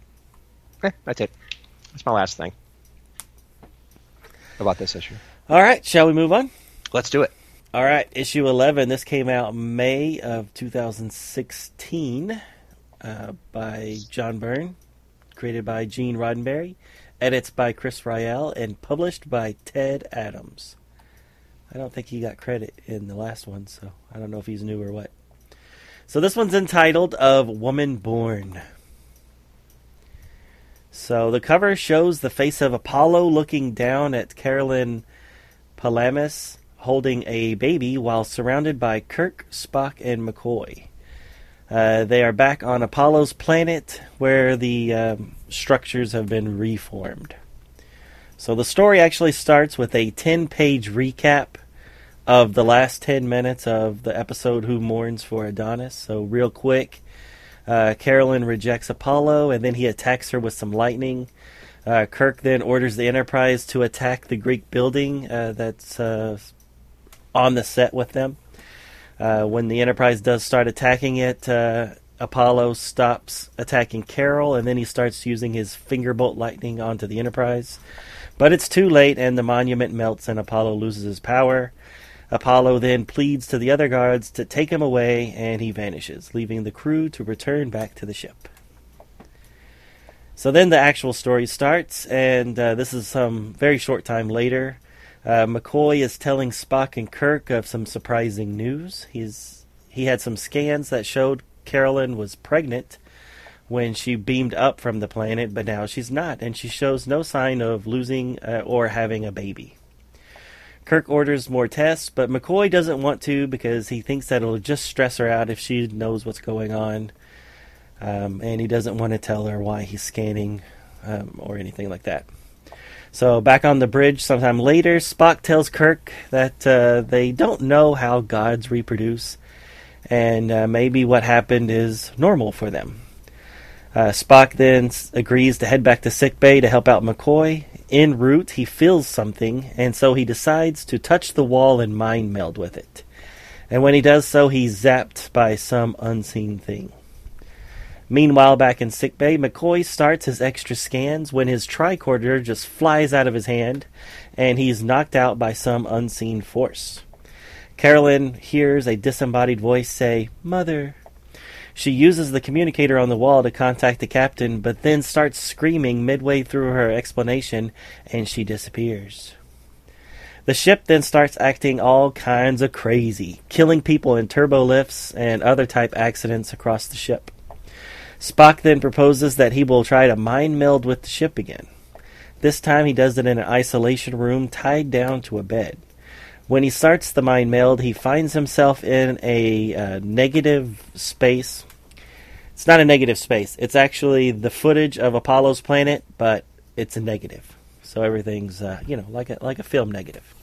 Eh, that's it. That's my last thing about this issue. All right, shall we move on? Let's do it. All right, issue 11. This came out May of 2016 uh, by John Byrne, created by Gene Roddenberry, edits by Chris Ryall, and published by Ted Adams. I don't think he got credit in the last one, so I don't know if he's new or what. So this one's entitled Of Woman Born. So the cover shows the face of Apollo looking down at Carolyn Palamas holding a baby while surrounded by Kirk, Spock, and McCoy. Uh, they are back on Apollo's planet where the um, structures have been reformed. So the story actually starts with a 10 page recap of the last 10 minutes of the episode Who Mourns for Adonis. So, real quick, uh, Carolyn rejects Apollo and then he attacks her with some lightning. Uh, Kirk then orders the Enterprise to attack the Greek building uh, that's uh, on the set with them. Uh, when the Enterprise does start attacking it, uh, Apollo stops attacking Carol and then he starts using his fingerbolt lightning onto the Enterprise. But it's too late, and the monument melts, and Apollo loses his power. Apollo then pleads to the other guards to take him away, and he vanishes, leaving the crew to return back to the ship. So then the actual story starts, and uh, this is some very short time later. Uh, McCoy is telling Spock and Kirk of some surprising news. He's he had some scans that showed Carolyn was pregnant, when she beamed up from the planet, but now she's not, and she shows no sign of losing uh, or having a baby. Kirk orders more tests, but McCoy doesn't want to because he thinks that it'll just stress her out if she knows what's going on. Um, and he doesn't want to tell her why he's scanning um, or anything like that. So, back on the bridge sometime later, Spock tells Kirk that uh, they don't know how gods reproduce, and uh, maybe what happened is normal for them. Uh, Spock then agrees to head back to sickbay to help out McCoy. En route, he feels something, and so he decides to touch the wall and mind meld with it. And when he does so, he's zapped by some unseen thing. Meanwhile, back in sickbay, McCoy starts his extra scans when his tricorder just flies out of his hand, and he's knocked out by some unseen force. Carolyn hears a disembodied voice say, Mother, she uses the communicator on the wall to contact the captain, but then starts screaming midway through her explanation and she disappears. The ship then starts acting all kinds of crazy, killing people in turbo lifts and other type accidents across the ship. Spock then proposes that he will try to mind meld with the ship again. This time he does it in an isolation room tied down to a bed. When he starts the mind meld, he finds himself in a uh, negative space it's not a negative space. It's actually the footage of Apollo's planet, but it's a negative. So everything's uh, you know like a like a film negative.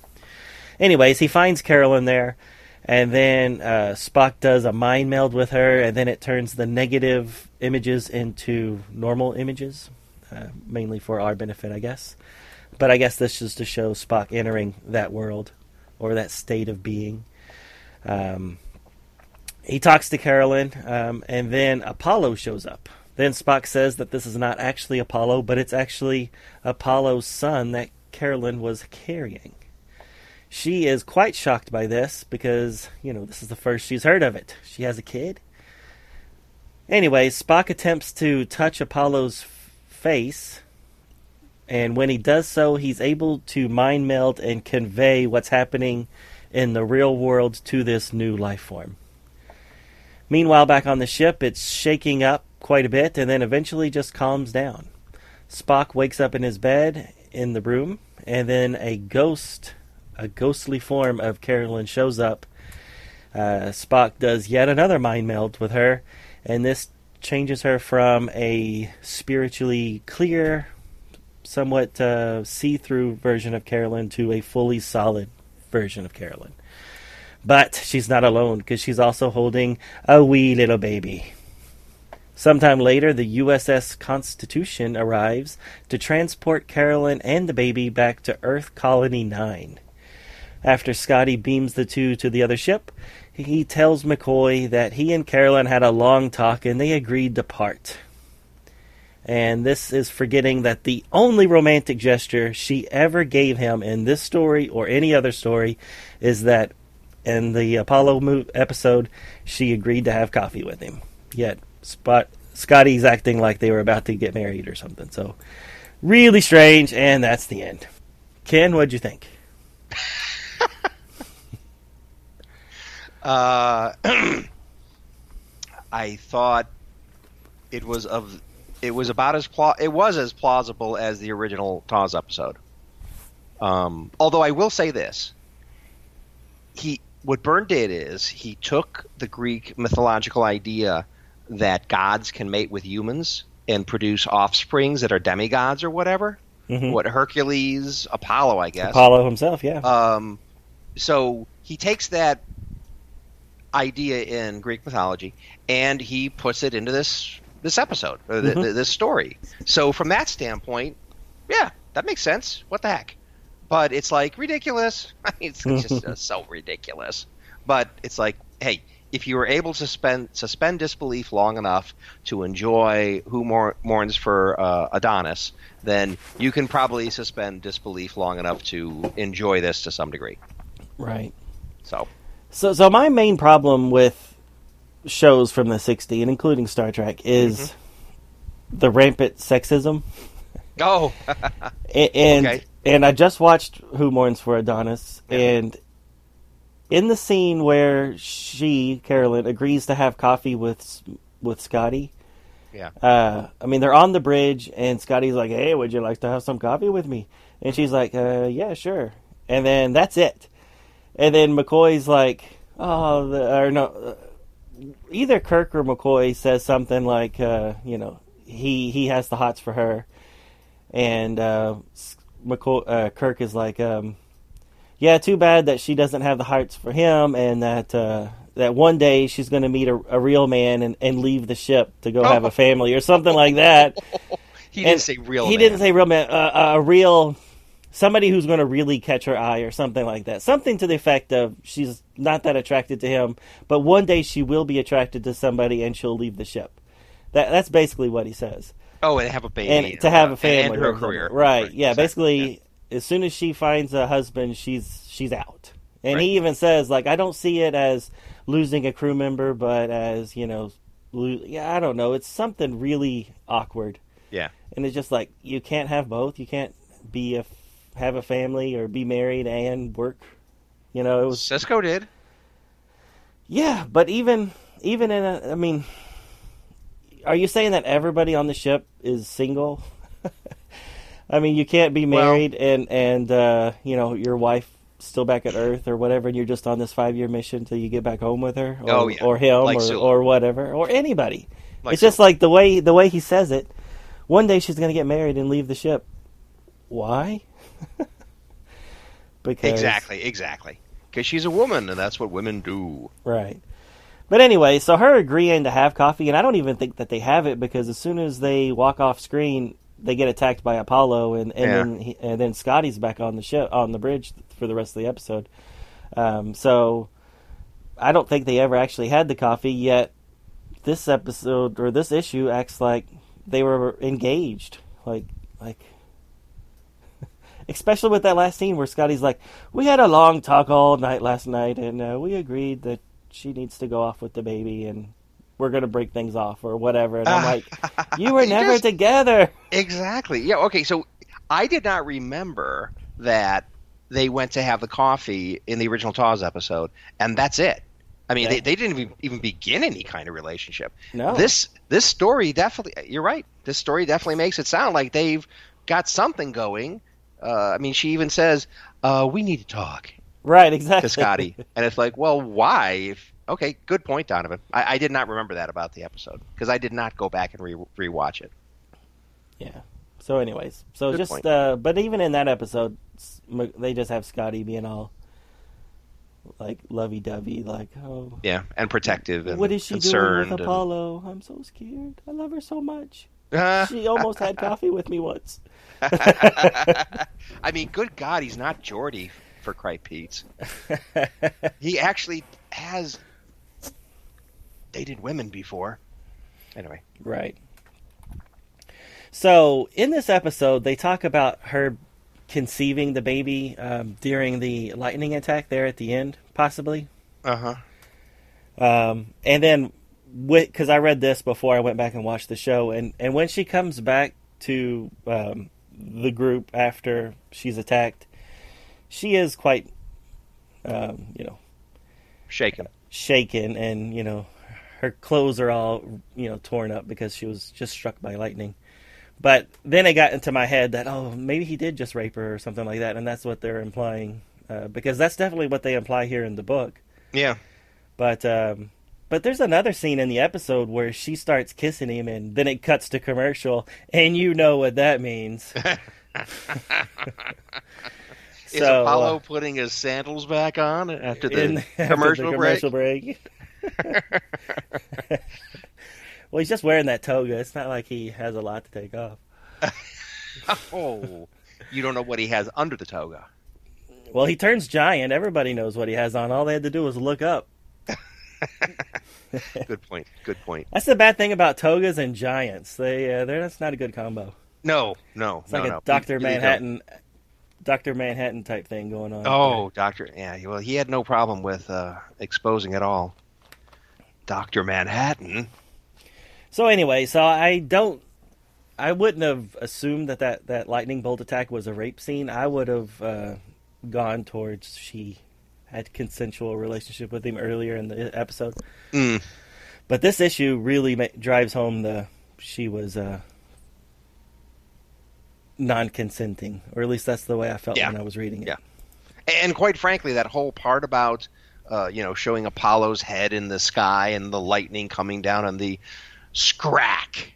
Anyways, he finds Carolyn there, and then uh, Spock does a mind meld with her, and then it turns the negative images into normal images, uh, mainly for our benefit, I guess. But I guess this is to show Spock entering that world or that state of being. Um, he talks to Carolyn, um, and then Apollo shows up. Then Spock says that this is not actually Apollo, but it's actually Apollo's son that Carolyn was carrying. She is quite shocked by this because, you know, this is the first she's heard of it. She has a kid. Anyway, Spock attempts to touch Apollo's f- face, and when he does so, he's able to mind meld and convey what's happening in the real world to this new life form. Meanwhile, back on the ship, it's shaking up quite a bit and then eventually just calms down. Spock wakes up in his bed in the room, and then a ghost, a ghostly form of Carolyn shows up. Uh, Spock does yet another mind meld with her, and this changes her from a spiritually clear, somewhat uh, see through version of Carolyn to a fully solid version of Carolyn. But she's not alone because she's also holding a wee little baby. Sometime later, the USS Constitution arrives to transport Carolyn and the baby back to Earth Colony 9. After Scotty beams the two to the other ship, he tells McCoy that he and Carolyn had a long talk and they agreed to part. And this is forgetting that the only romantic gesture she ever gave him in this story or any other story is that in the Apollo episode, she agreed to have coffee with him. Yet Spot Scotty's acting like they were about to get married or something. So really strange, and that's the end. Ken, what'd you think? uh, I thought it was of it was about as pla- it was as plausible as the original TOS episode. Um, although I will say this, he what Byrne did is he took the Greek mythological idea that gods can mate with humans and produce offsprings that are demigods or whatever, Mhm. what Hercules, Apollo, I guess. Apollo himself, yeah. Um, so he takes that idea in Greek mythology and he puts it into this this episode, Mhm. th- this story. So from that standpoint, yeah, that makes sense. What the heck? But it's like ridiculous. It's just uh, so ridiculous. But it's like, hey, if you were able to suspend suspend disbelief long enough to enjoy who mour- mourns for uh, Adonis, then you can probably suspend disbelief long enough to enjoy this to some degree. right. So So, so my main problem with shows from the '60s, and including Star Trek, is Mm-hmm. the rampant sexism. oh, and Okay. And I just watched Who Mourns for Adonis, Yeah. and in the scene where she Carolyn agrees to have coffee with with Scotty. Yeah. Uh, I mean, they're on the bridge, and Scotty's like, "Hey, would you like to have some coffee with me?" And she's like, uh, "Yeah, sure." And then that's it. And then McCoy's like, "Oh, the, or no." Uh, either Kirk or McCoy says something like, uh, "You know, he he has the hots for her," and uh, McCoy, uh, Kirk is like, um, "Yeah, too bad that she doesn't have the hearts for him, and that uh, that one day she's going to meet a, a real man and, and leave the ship to go have a family or something like that." he didn't say real. Man. He man. didn't say real man. Uh, a real somebody who's going to really catch her eye or something like that. Something to the effect of she's not that attracted to him, but one day she will be attracted to somebody and she'll leave the ship. That that's basically what he says. Oh, and have a baby. And to have a family, and her career. right? Yeah, exactly. basically, as soon as she finds a husband, she's she's out. And Right. he even says, like, I don't see it as losing a crew member, but as you know, lo- yeah, I don't know. It's something really awkward Yeah. and it's just like you can't have both. You can't be a have a family or be married and work. You know, it was Sisko did. yeah, but even even in a, I mean, are you saying that everybody on the ship is single? I mean, you can't be Well- married and and uh, you know your wife still back at Earth or whatever, and you're just on this five year mission till you get back home with her, or, Oh, yeah. or him, Like or, or whatever, or anybody. Like it's just like the way the way he says it. One day she's going to get married and leave the ship. Why? because Exactly, exactly. Because she's a woman, and that's what women do. Right. But anyway, so her agreeing to have coffee, and I don't even think that they have it because as soon as they walk off screen, they get attacked by Apollo, and, and Yeah. then he, and then Scotty's back on the ship on the bridge for the rest of the episode. Um, so I don't think they ever actually had the coffee yet. This episode or this issue acts like they were engaged, like like. Especially with that last scene where Scotty's like, "We had a long talk all night last night, and uh, we agreed that she needs to go off with the baby, and we're gonna break things off or whatever." And I'm like, "You were never just- together." Exactly. Yeah. Okay. So I did not remember that they went to have the coffee in the original TOS episode, and that's it. I mean, Yeah. they, they didn't even, even begin any kind of relationship. No. This this story definitely. You're right. This story definitely makes it sound like they've got something going. Uh, I mean, she even says, uh, "We need to talk." Right, exactly. to Scotty, and it's like, well, why? If, okay, good point, Donovan. I, I did not remember that about the episode because I did not go back and re- rewatch it. Yeah. So, anyways, so Good just uh, but even in that episode, they just have Scotty being all like lovey-dovey, like, "Oh, Yeah, and protective and what is she doing concerned. with Apollo? I'm so scared. I love her so much. She almost had coffee with me once." I mean, good God, he's not Geordi for Cripe Pete's. He actually has dated women before. Anyway, Right. So in this episode, they talk about her conceiving the baby um, during the lightning attack there at the end, possibly. uh huh. Um, and then, because I read this before I went back and watched the show, and, and when she comes back to um, the group after she's attacked, she is quite, um, you know, Shaken. shaken, and you know, her clothes are all you know torn up because she was just struck by lightning. But then it got into my head that oh maybe he did just rape her or something like that, and that's what they're implying uh, because that's definitely what they imply here in the book. Yeah. But um, but there's another scene in the episode where she starts kissing him, and then it cuts to commercial, and you know what that means. Is So, Apollo uh, putting his sandals back on after the in- after the commercial break? commercial break. well, he's just wearing that toga. It's not like he has a lot to take off. Oh, you don't know what he has under the toga. Well, he turns giant. Everybody knows what he has on. All they had to do was look up. Good point. Good point. That's the bad thing about togas and giants. They uh, they're that's not a good combo. No, no, It's no, like no. a Doctor You really Manhattan, Doctor Manhattan type thing going on. Oh, Doctor. Yeah. Well, he had no problem with uh, exposing it all. Doctor Manhattan. So anyway, so I don't, I wouldn't have assumed that that, that lightning bolt attack was a rape scene. I would have uh, gone towards she had consensual relationship with him earlier in the episode. Mm. But this issue really ma- drives home the she was uh, non-consenting, or at least that's the way I felt Yeah. when I was reading it. Yeah. And quite frankly, that whole part about uh, you know showing Apollo's head in the sky and the lightning coming down and the scrack,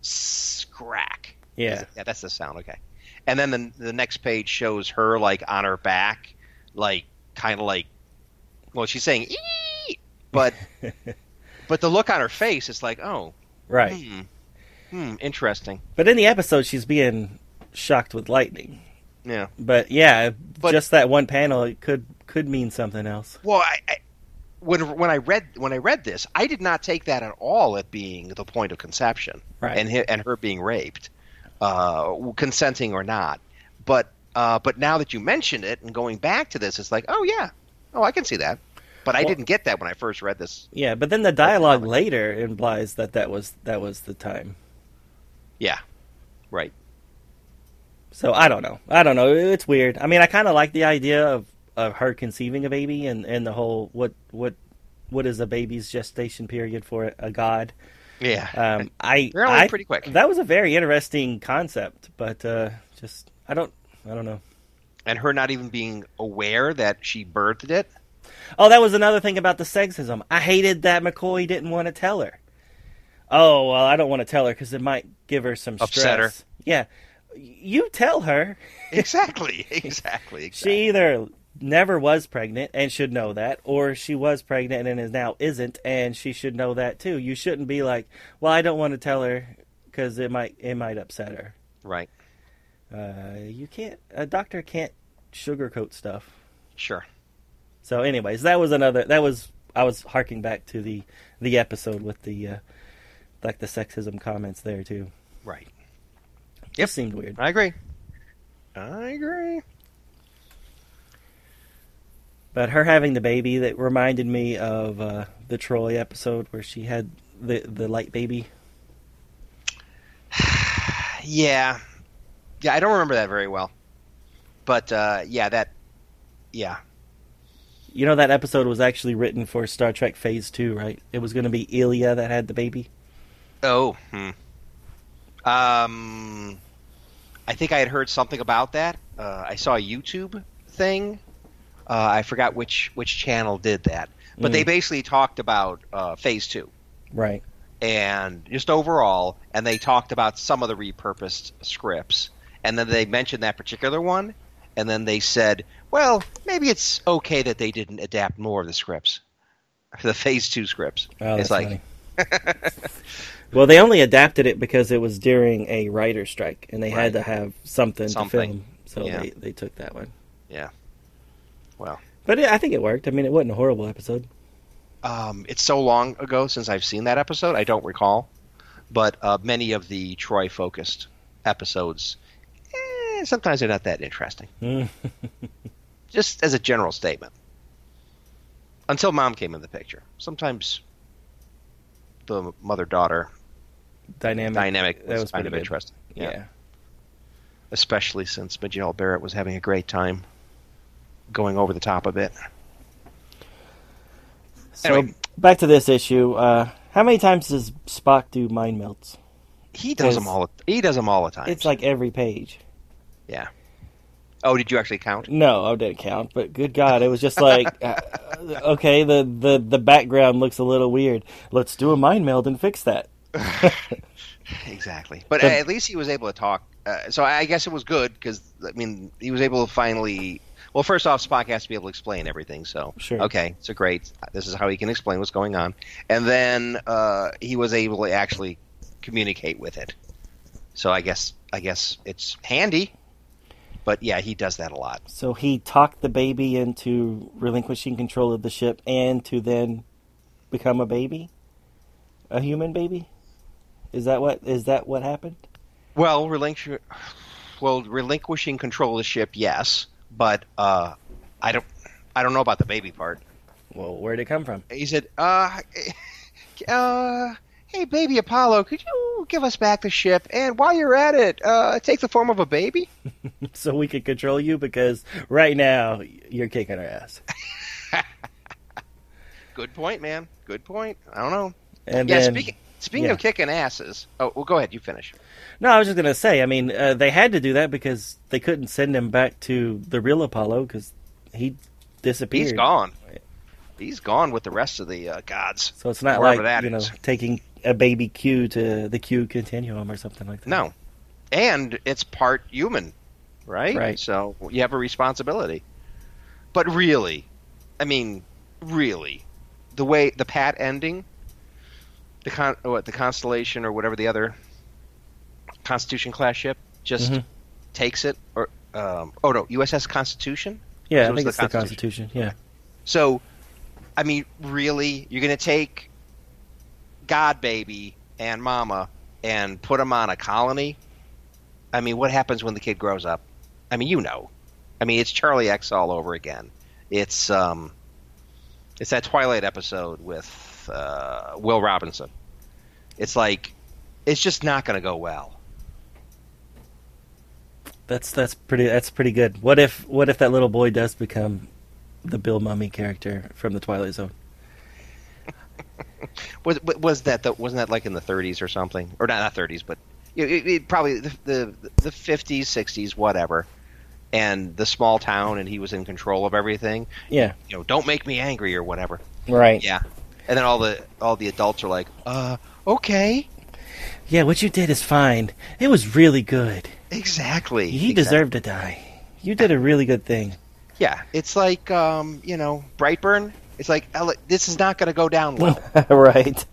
scrack. Yeah. yeah, that's the sound. Okay. And then the the next page shows her like on her back, like kind of like, well, she's saying, "Ee!" but but the look on her face, it's like, oh, Right. hmm, hmm, interesting. But in the episode, she's being shocked with lightning. Yeah. But yeah, But- just that one panel it could could mean something else. Well, I, I, when when I read when I read this, I did not take that at all at being the point of conception Right. and and her being raped, uh, consenting or not. But uh, but now that you mentioned it and going back to this, it's like, oh yeah, oh I can see that. But I Well- didn't get that when I first read this. Yeah, but then the dialogue later implies that that was that was the time. Yeah, right. So I don't know. I don't know. It's weird. I mean, I kind of like the idea of, of her conceiving a baby and, and the whole what what what is a baby's gestation period for a god. Yeah. Um, I I- pretty quick. That was a very interesting concept, but uh, just I don't I don't know. and her not even being aware that she birthed it. Oh, that was another thing about the sexism. I hated that McCoy didn't want to tell her. Oh well, I don't want to tell her because it might give her some stress. Upset her. Yeah, you tell her. Exactly. Exactly. exactly. She either never was pregnant and should know that, or she was pregnant and is now isn't, and she should know that too. You shouldn't be like, "Well, I don't want to tell her because it might it might upset her." Right. Uh, you can't. A doctor can't sugarcoat stuff. Sure. So, anyways, that was another. That was I was harking back to the the episode with the uh, like the sexism comments there too. Right. Just seemed weird. I agree. I agree. But her having the baby that reminded me of uh, the Troi episode where she had the the light baby. Yeah, yeah. I don't remember that very well, but uh, yeah, that. Yeah, You know that episode was actually written for Star Trek Phase Two, right? It was going to be Ilia that had the baby. Oh, hmm. Um, I think I had heard something about that. Uh, I saw a YouTube thing. Uh, I forgot which which channel did that, but Mm. they basically talked about uh, Phase Two Right. and just overall, and they talked about some of the repurposed scripts, and then they mentioned that particular one, and then they said, well, maybe it's okay that they didn't adapt more of the scripts, the Phase Two scripts. Oh, it's like. Well, they only adapted it because it was during a writer strike, and they had to have something, Something. to film. So Yeah. they they took that one. Yeah. Well, But it, I think it worked. I mean, it wasn't a horrible episode. um, it's so long ago since I've seen that episode, I don't recall. But uh, many of the Troi focused episodes, eh, sometimes they're not that interesting. Mm. Just as a general statement. Until mom came in the picture. Sometimes the mother daughter Dynamic. dynamic that was, was kind of good. interesting. Yeah. Especially since Majel Barrett was having a great time going over the top of it. So Anyway. back to this issue. Uh, how many times does Spock do mind melds? He does them all. He does them all the time. It's like every page. yeah. Oh, did you actually count? No, I didn't count. But good God, it was just like, uh, okay, the, the the background looks a little weird. Let's do a mind meld and fix that. Exactly. But at least he was able to talk uh, so I guess it was good because I mean he was able to finally. Well, first off, Spock has to be able to explain everything. So Sure. okay, so great. This is how he can explain what's going on, and then uh, he was able to actually communicate with it. So I guess I guess it's handy. But yeah, he does that a lot. So he talked the baby into relinquishing control of the ship and to then become a baby, a human baby. Is that what is that what happened? Well, relinquish, well, relinquishing control of the ship, yes, but uh, I don't, I don't know about the baby part. Well, where'd it come from? He said, uh, uh, hey, baby Apollo, could you give us back the ship? And while you're at it, uh, take the form of a baby. So we can control you because right now you're kicking our ass. Good point, man. Good point. I don't know. And yeah, then, speaking speaking yeah. of kicking asses. Oh, well, go ahead. You finish. no, I was just gonna say. I mean, uh, they had to do that because they couldn't send him back to the real Apollo because he disappeared. He's gone. He's gone with the rest of the uh, gods. So it's not like that you know is. taking a baby Q to the Q continuum or something like that. No. And it's part human, right? Right. So you have a responsibility. But really, I mean, really, the way the Pat ending, the con what the Constellation or whatever the other Constitution class ship just Mhm. takes it or um, oh no USS Constitution. Yeah, So I think the it's the Constitution. Constitution. Yeah. So, I mean, really, you're going to take God Baby and Mama and put them on a colony? I mean, what happens when the kid grows up? I mean, you know. I mean, it's Charlie X all over again. It's um, it's that Twilight episode with uh, Will Robinson. It's like, it's just not going to go well. That's that's pretty that's pretty good. What if what if that little boy does become the Bill Mumy character from the Twilight Zone? Was was that the, wasn't that like in the 30s or something, or not not 30s, but it, it, it probably the, the the 50s, 60s, whatever. And the small town, and he was in control of everything. Yeah. You know, don't make me angry or whatever. Right. Yeah. And then all the all the adults are like, uh, okay, Yeah, what you did is fine. It was really good. exactly. He exactly. deserved to die. You did a really good thing. Yeah, it's like um, you know, Brightburn. It's like this is not going to go down well. right.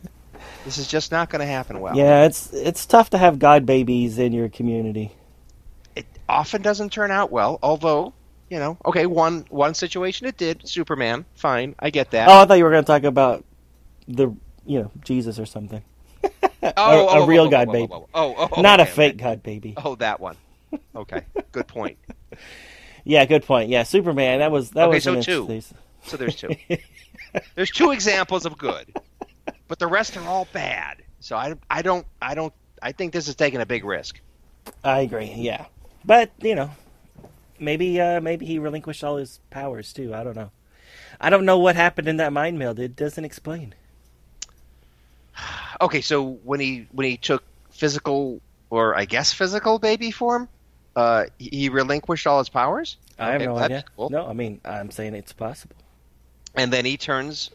this is just not going to happen well. Yeah, it's it's tough to have god babies in your community. it often doesn't turn out well. Although, you know, okay, one one situation it did. Superman, fine, I get that. Oh, I thought you were going to talk about the you know Jesus or something. Oh, a- a real oh, oh, god baby. Oh, oh, oh, Not a fake okay. god baby. Oh, that one. Okay, good point. Yeah, good point. Yeah, Superman. That was that Okay, was so two. So there's two. There's two examples of good, but the rest are all bad. So I, I don't, I don't, I think this is taking a big risk. I agree. Yeah, but you know, maybe uh, maybe he relinquished all his powers too. I don't know. I don't know what happened in that mind meld. It doesn't explain. Okay, so when he when he took physical or I guess physical baby form, uh, he he relinquished all his powers. I have Okay, no idea. cool. No, I mean I'm saying it's possible. And then he turns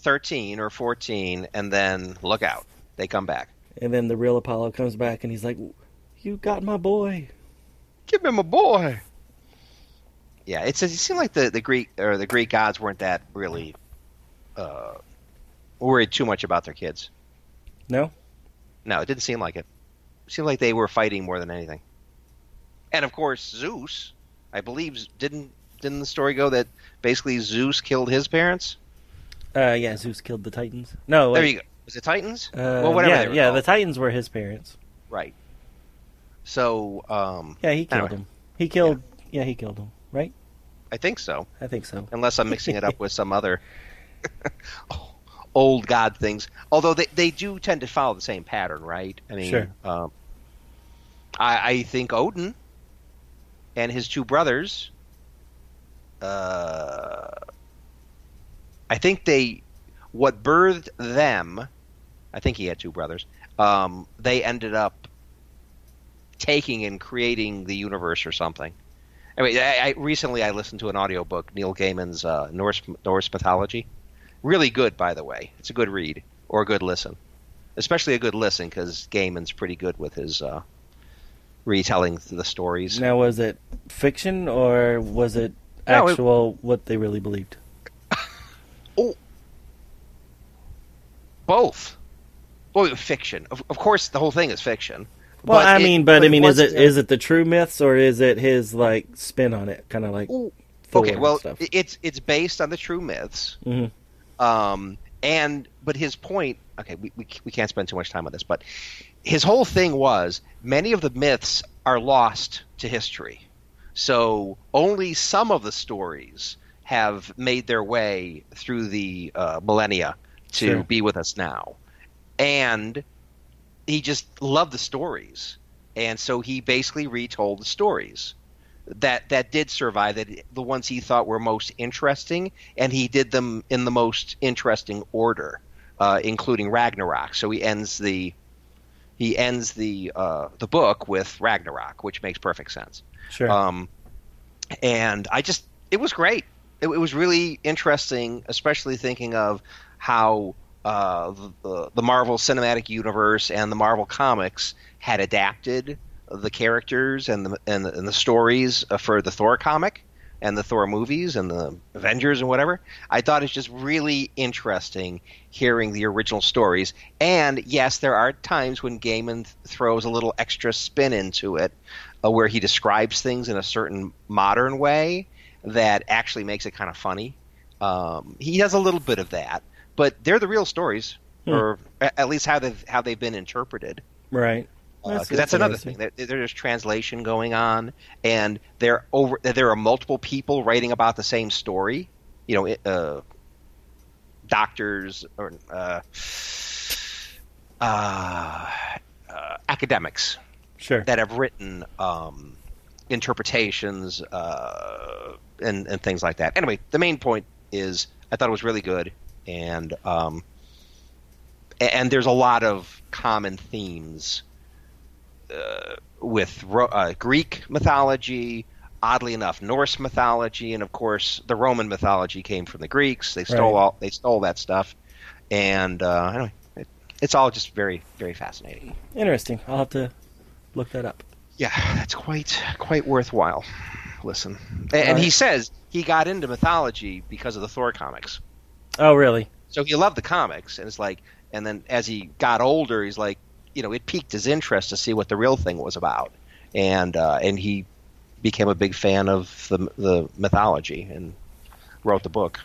13 or 14 and then look out. They come back. And then the real Apollo comes back and he's like, "You got my boy." give him a boy. Yeah it's it seemed like the, the greek or the greek gods weren't that really uh, worried too much about their kids. No, no it didn't seem like it. It seemed like they were fighting more than anything. And of course zeus i believe didn't didn't the story go that basically zeus killed his parents uh, yeah, Zeus killed the Titans. No, there wait. you go was it titans Uh, well whatever yeah, yeah, called. the Titans were his parents. right so um Yeah, he killed Anyway. him. He killed. Yeah. he killed him. Right? I think so, I think so. unless I'm mixing it up with some other old god things. Although they, they do tend to follow the same pattern, right? I mean, Sure. um, I, I think Odin and his two brothers. Uh, I think they what birthed them. I think he had two brothers. Um, they ended up taking and creating the universe or something. I mean, I, I recently I listened to an audiobook, Neil Gaiman's uh, Norse Norse mythology. Really good, by the way. It's a good read or a good listen, especially a good listen because Gaiman's pretty good with his uh, retelling the stories. Now, was it fiction or was it No, it- actual what they really believed? oh, Both. Well, fiction. Of, of course, the whole thing is fiction. Well, But I it- mean, but I mean, is it is it the true myths or is it his like spin on it, kind of like Ooh, okay, well, stuff? it's it's based on the true myths. Mhm. Um, and but his point. Okay, we, we we can't spend too much time on this, but his whole thing was many of the myths are lost to history. So only some of the stories have made their way through the uh, millennia to Sure. be with us now. And he just loved the stories. And so he basically retold the stories that that did survive that the ones he thought were most interesting and he did them in the most interesting order uh, including Ragnarok so he ends the he ends the uh, the book with Ragnarok which makes perfect sense sure? um, and I just it was great. It, it was really interesting, especially thinking of how uh, the, the Marvel Cinematic Universe and the Marvel comics had adapted the characters and the and the, and the stories uh, for the Thor comic and the Thor movies and the Avengers and whatever. I thought it's just really interesting hearing the original stories. And yes, there are times when Gaiman throws a little extra spin into it, uh, where he describes things in a certain modern way that actually makes it kind of funny. Um, he has a little bit of that, but they're the real stories, Hmm. or at least how they've how they've been interpreted right. because that's, another thing. There, there's translation going on, and there over there are multiple people writing about the same story. You know, it, uh, doctors or uh, uh, uh, academics Sure. that have written um, interpretations uh, and and things like that. Anyway, the main point is I thought it was really good, and um, and there's a lot of common themes uh, with Ro- uh, Greek mythology. Oddly enough, Norse mythology, and of course, the Roman mythology came from the Greeks. They stole Right. all they stole that stuff, and uh, anyway, it, it's all just very very fascinating. Interesting. I'll have to look that up. Yeah, that's quite quite worthwhile. Listen, A- and, he says he got into mythology because of the Thor comics. Oh, really? So he loved the comics, and it's like, and then as he got older, he's like, you know, it piqued his interest to see what the real thing was about, and uh, and he became a big fan of the the mythology and wrote the book.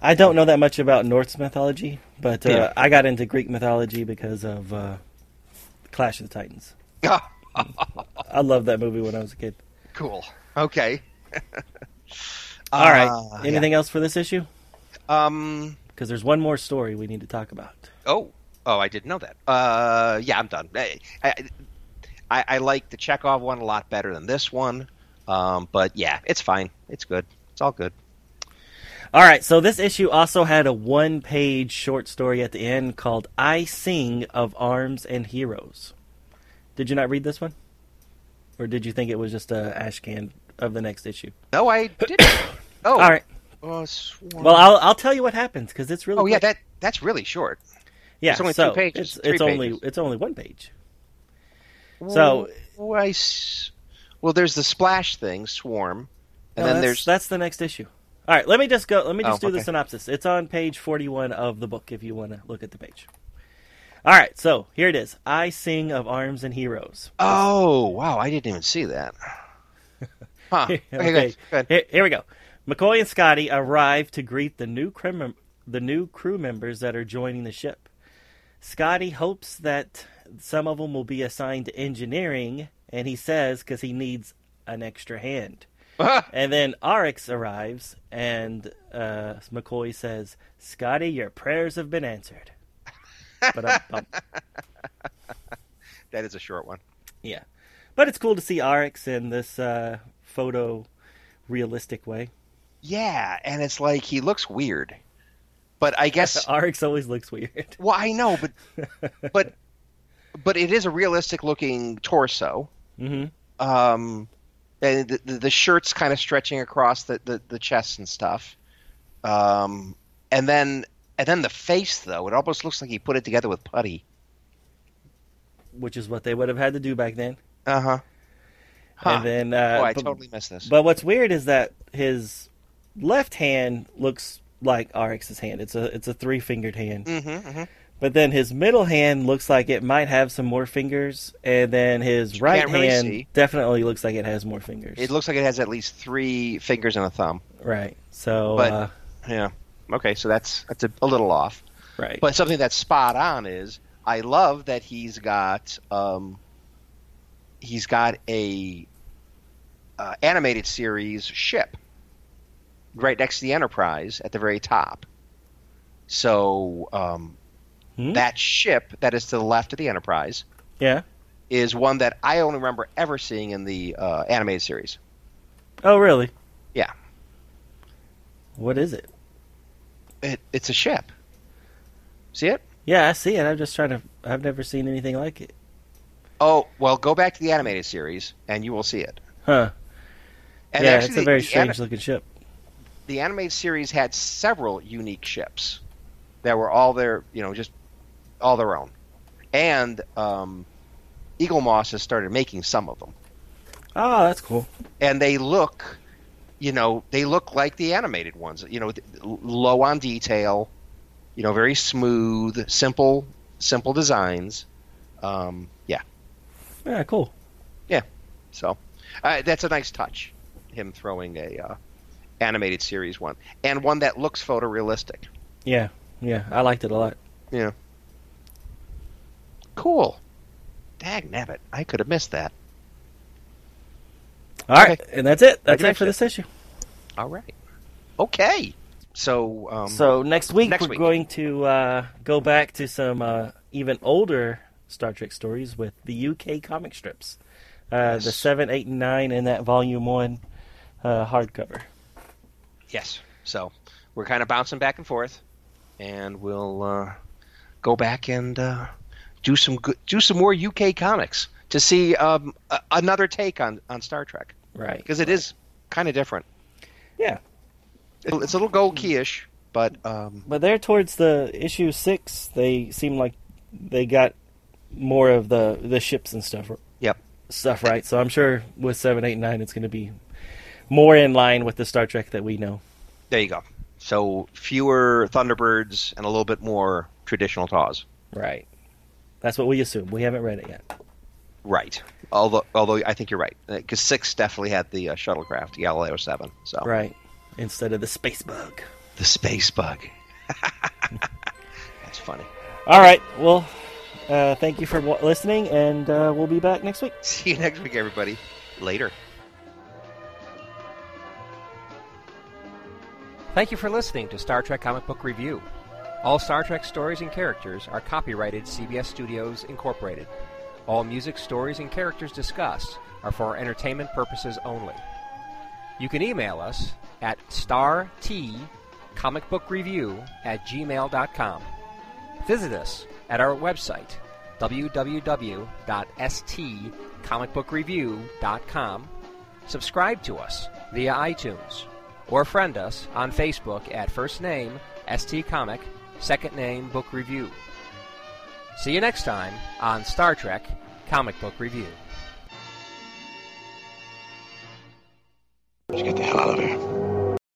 I don't know that much about Norse mythology, but uh, Yeah. I got into Greek mythology because of uh, Clash of the Titans. I loved that movie when I was a kid. cool. Okay. All right. Uh, yeah. Anything else for this issue? Um. Because there's one more story we need to talk about. Oh, oh, I didn't know that. Uh, yeah, I'm done. I, I, I, I like the Chekov one a lot better than this one. Um, but yeah, it's fine. It's good. It's all good. All right, so this issue also had a one page short story at the end called I Sing of Arms and Heroes. Did you not read this one? Or did you think it was just a ash can of the next issue? No, I didn't. Oh, All right. uh, Well, I'll, I'll tell you what happens because it's really oh yeah, that that's really short. yeah. it's only so two pages, It's, three it's only pages. it's only one page. So- Oh, I s- well, there's the splash thing, swarm, and No, then that's, there's that's the next issue. All right, let me just go. Let me just Oh, do the synopsis. It's on page forty-one of the book if you want to look at the page. All right, so here it is. I sing of arms and heroes. oh wow, I didn't even see that. Huh. Okay, okay, good, good. Here, here we go. McCoy and Scotty arrive to greet the new the new crew members that are joining the ship. Scotty hopes that some of them will be assigned to engineering, and he says because he needs an extra hand. And then Arex arrives, and uh, McCoy says, "Scotty, your prayers have been answered." But that is a short one. yeah, but it's cool to see Arex in this uh, photo realistic way. Yeah, and it's like he looks weird, but I guess Arex always looks weird. well, I know, but but but it is a realistic looking torso. hmm Um, and the, the, the shirt's kind of stretching across the, the, the chest and stuff. Um, and then and then the face though, it almost looks like he put it together with putty. Which is what they would have had to do back then. Uh huh. Huh. And then, uh, oh, I but, totally missed this. but what's weird is that his left hand looks like Arex's hand. It's a it's a three fingered hand. mm-hmm, mm-hmm. But then his middle hand looks like it might have some more fingers, and then his You right really hand see. definitely looks like it has more fingers. It looks like it has at least three fingers and a thumb. right. So, But- uh, Yeah. Okay, so that's that's a, a little off. right. But something that's spot on is I love that he's got um, he's got a uh, animated series ship right next to the Enterprise at the very top. So um, Hmm? that ship that is to the left of the Enterprise yeah. is one that I only remember ever seeing in the uh, animated series. Oh, really? Yeah. What is it? It, it's a ship. See it? Yeah, I see it. I'm just trying to. I've never seen anything like it. Oh well, go back to the animated series and you will see it. Huh? And yeah, actually, it's a very the, strange looking ship. the animated series had several unique ships that were all their, you know, just all their own. And um, Eaglemoss has started making some of them, Oh, that's cool. and they look, you know, they look like the animated ones. You know, low on detail, you know, very smooth, simple, simple designs. Um, yeah, Yeah, cool. Yeah. So uh, that's a nice touch. Him throwing a uh, animated series one, and one that looks photorealistic. Yeah, yeah, I liked it a lot. Yeah. Cool. Dag nabbit. I could have missed that. All right, and that's it. That's it for this issue. All right. Okay. So, um, So next week next we're week. going to uh, go back to some uh, even older Star Trek stories with the UK comic strips, uh, the seven, eight, and nine in that volume one uh, hardcover. yes. So we're kind of bouncing back and forth, and we'll uh, go back and uh, do some good, do some more UK comics to see um, a- another take on on Star Trek Right. because it is kind of different. Yeah. It- It's a little Gold Key-ish, but um, But there towards the issue six, they seem like they got more of the the ships and stuff. Yep. Stuff right. So I'm sure with seven, eight, nine, it's going to be more in line with the Star Trek that we know. there you go. So fewer Thunderbirds and a little bit more traditional TOS. Right. That's what we assume. We haven't read it yet. Right. Although, although I think you're right, because six definitely had the uh, shuttlecraft Galileo Seven. So Right. Instead of the space bug. the space bug. That's funny. All right. Well, uh, thank you for w- listening, and uh, we'll be back next week. See you next week, everybody. Later. Thank you for listening to Star Trek Comic Book Review. All Star Trek stories and characters are copyrighted CBS Studios Incorporated. All music, stories, and characters discussed are for entertainment purposes only. You can email us at startcomicbookreview at gmail.com. Visit us at our website, www.stcomicbookreview.com. Subscribe to us via iTunes or friend us on Facebook at first name ST Comic, second name Book Review. See you next time on Star Trek Comic Book Review. Let's get the hell out of here.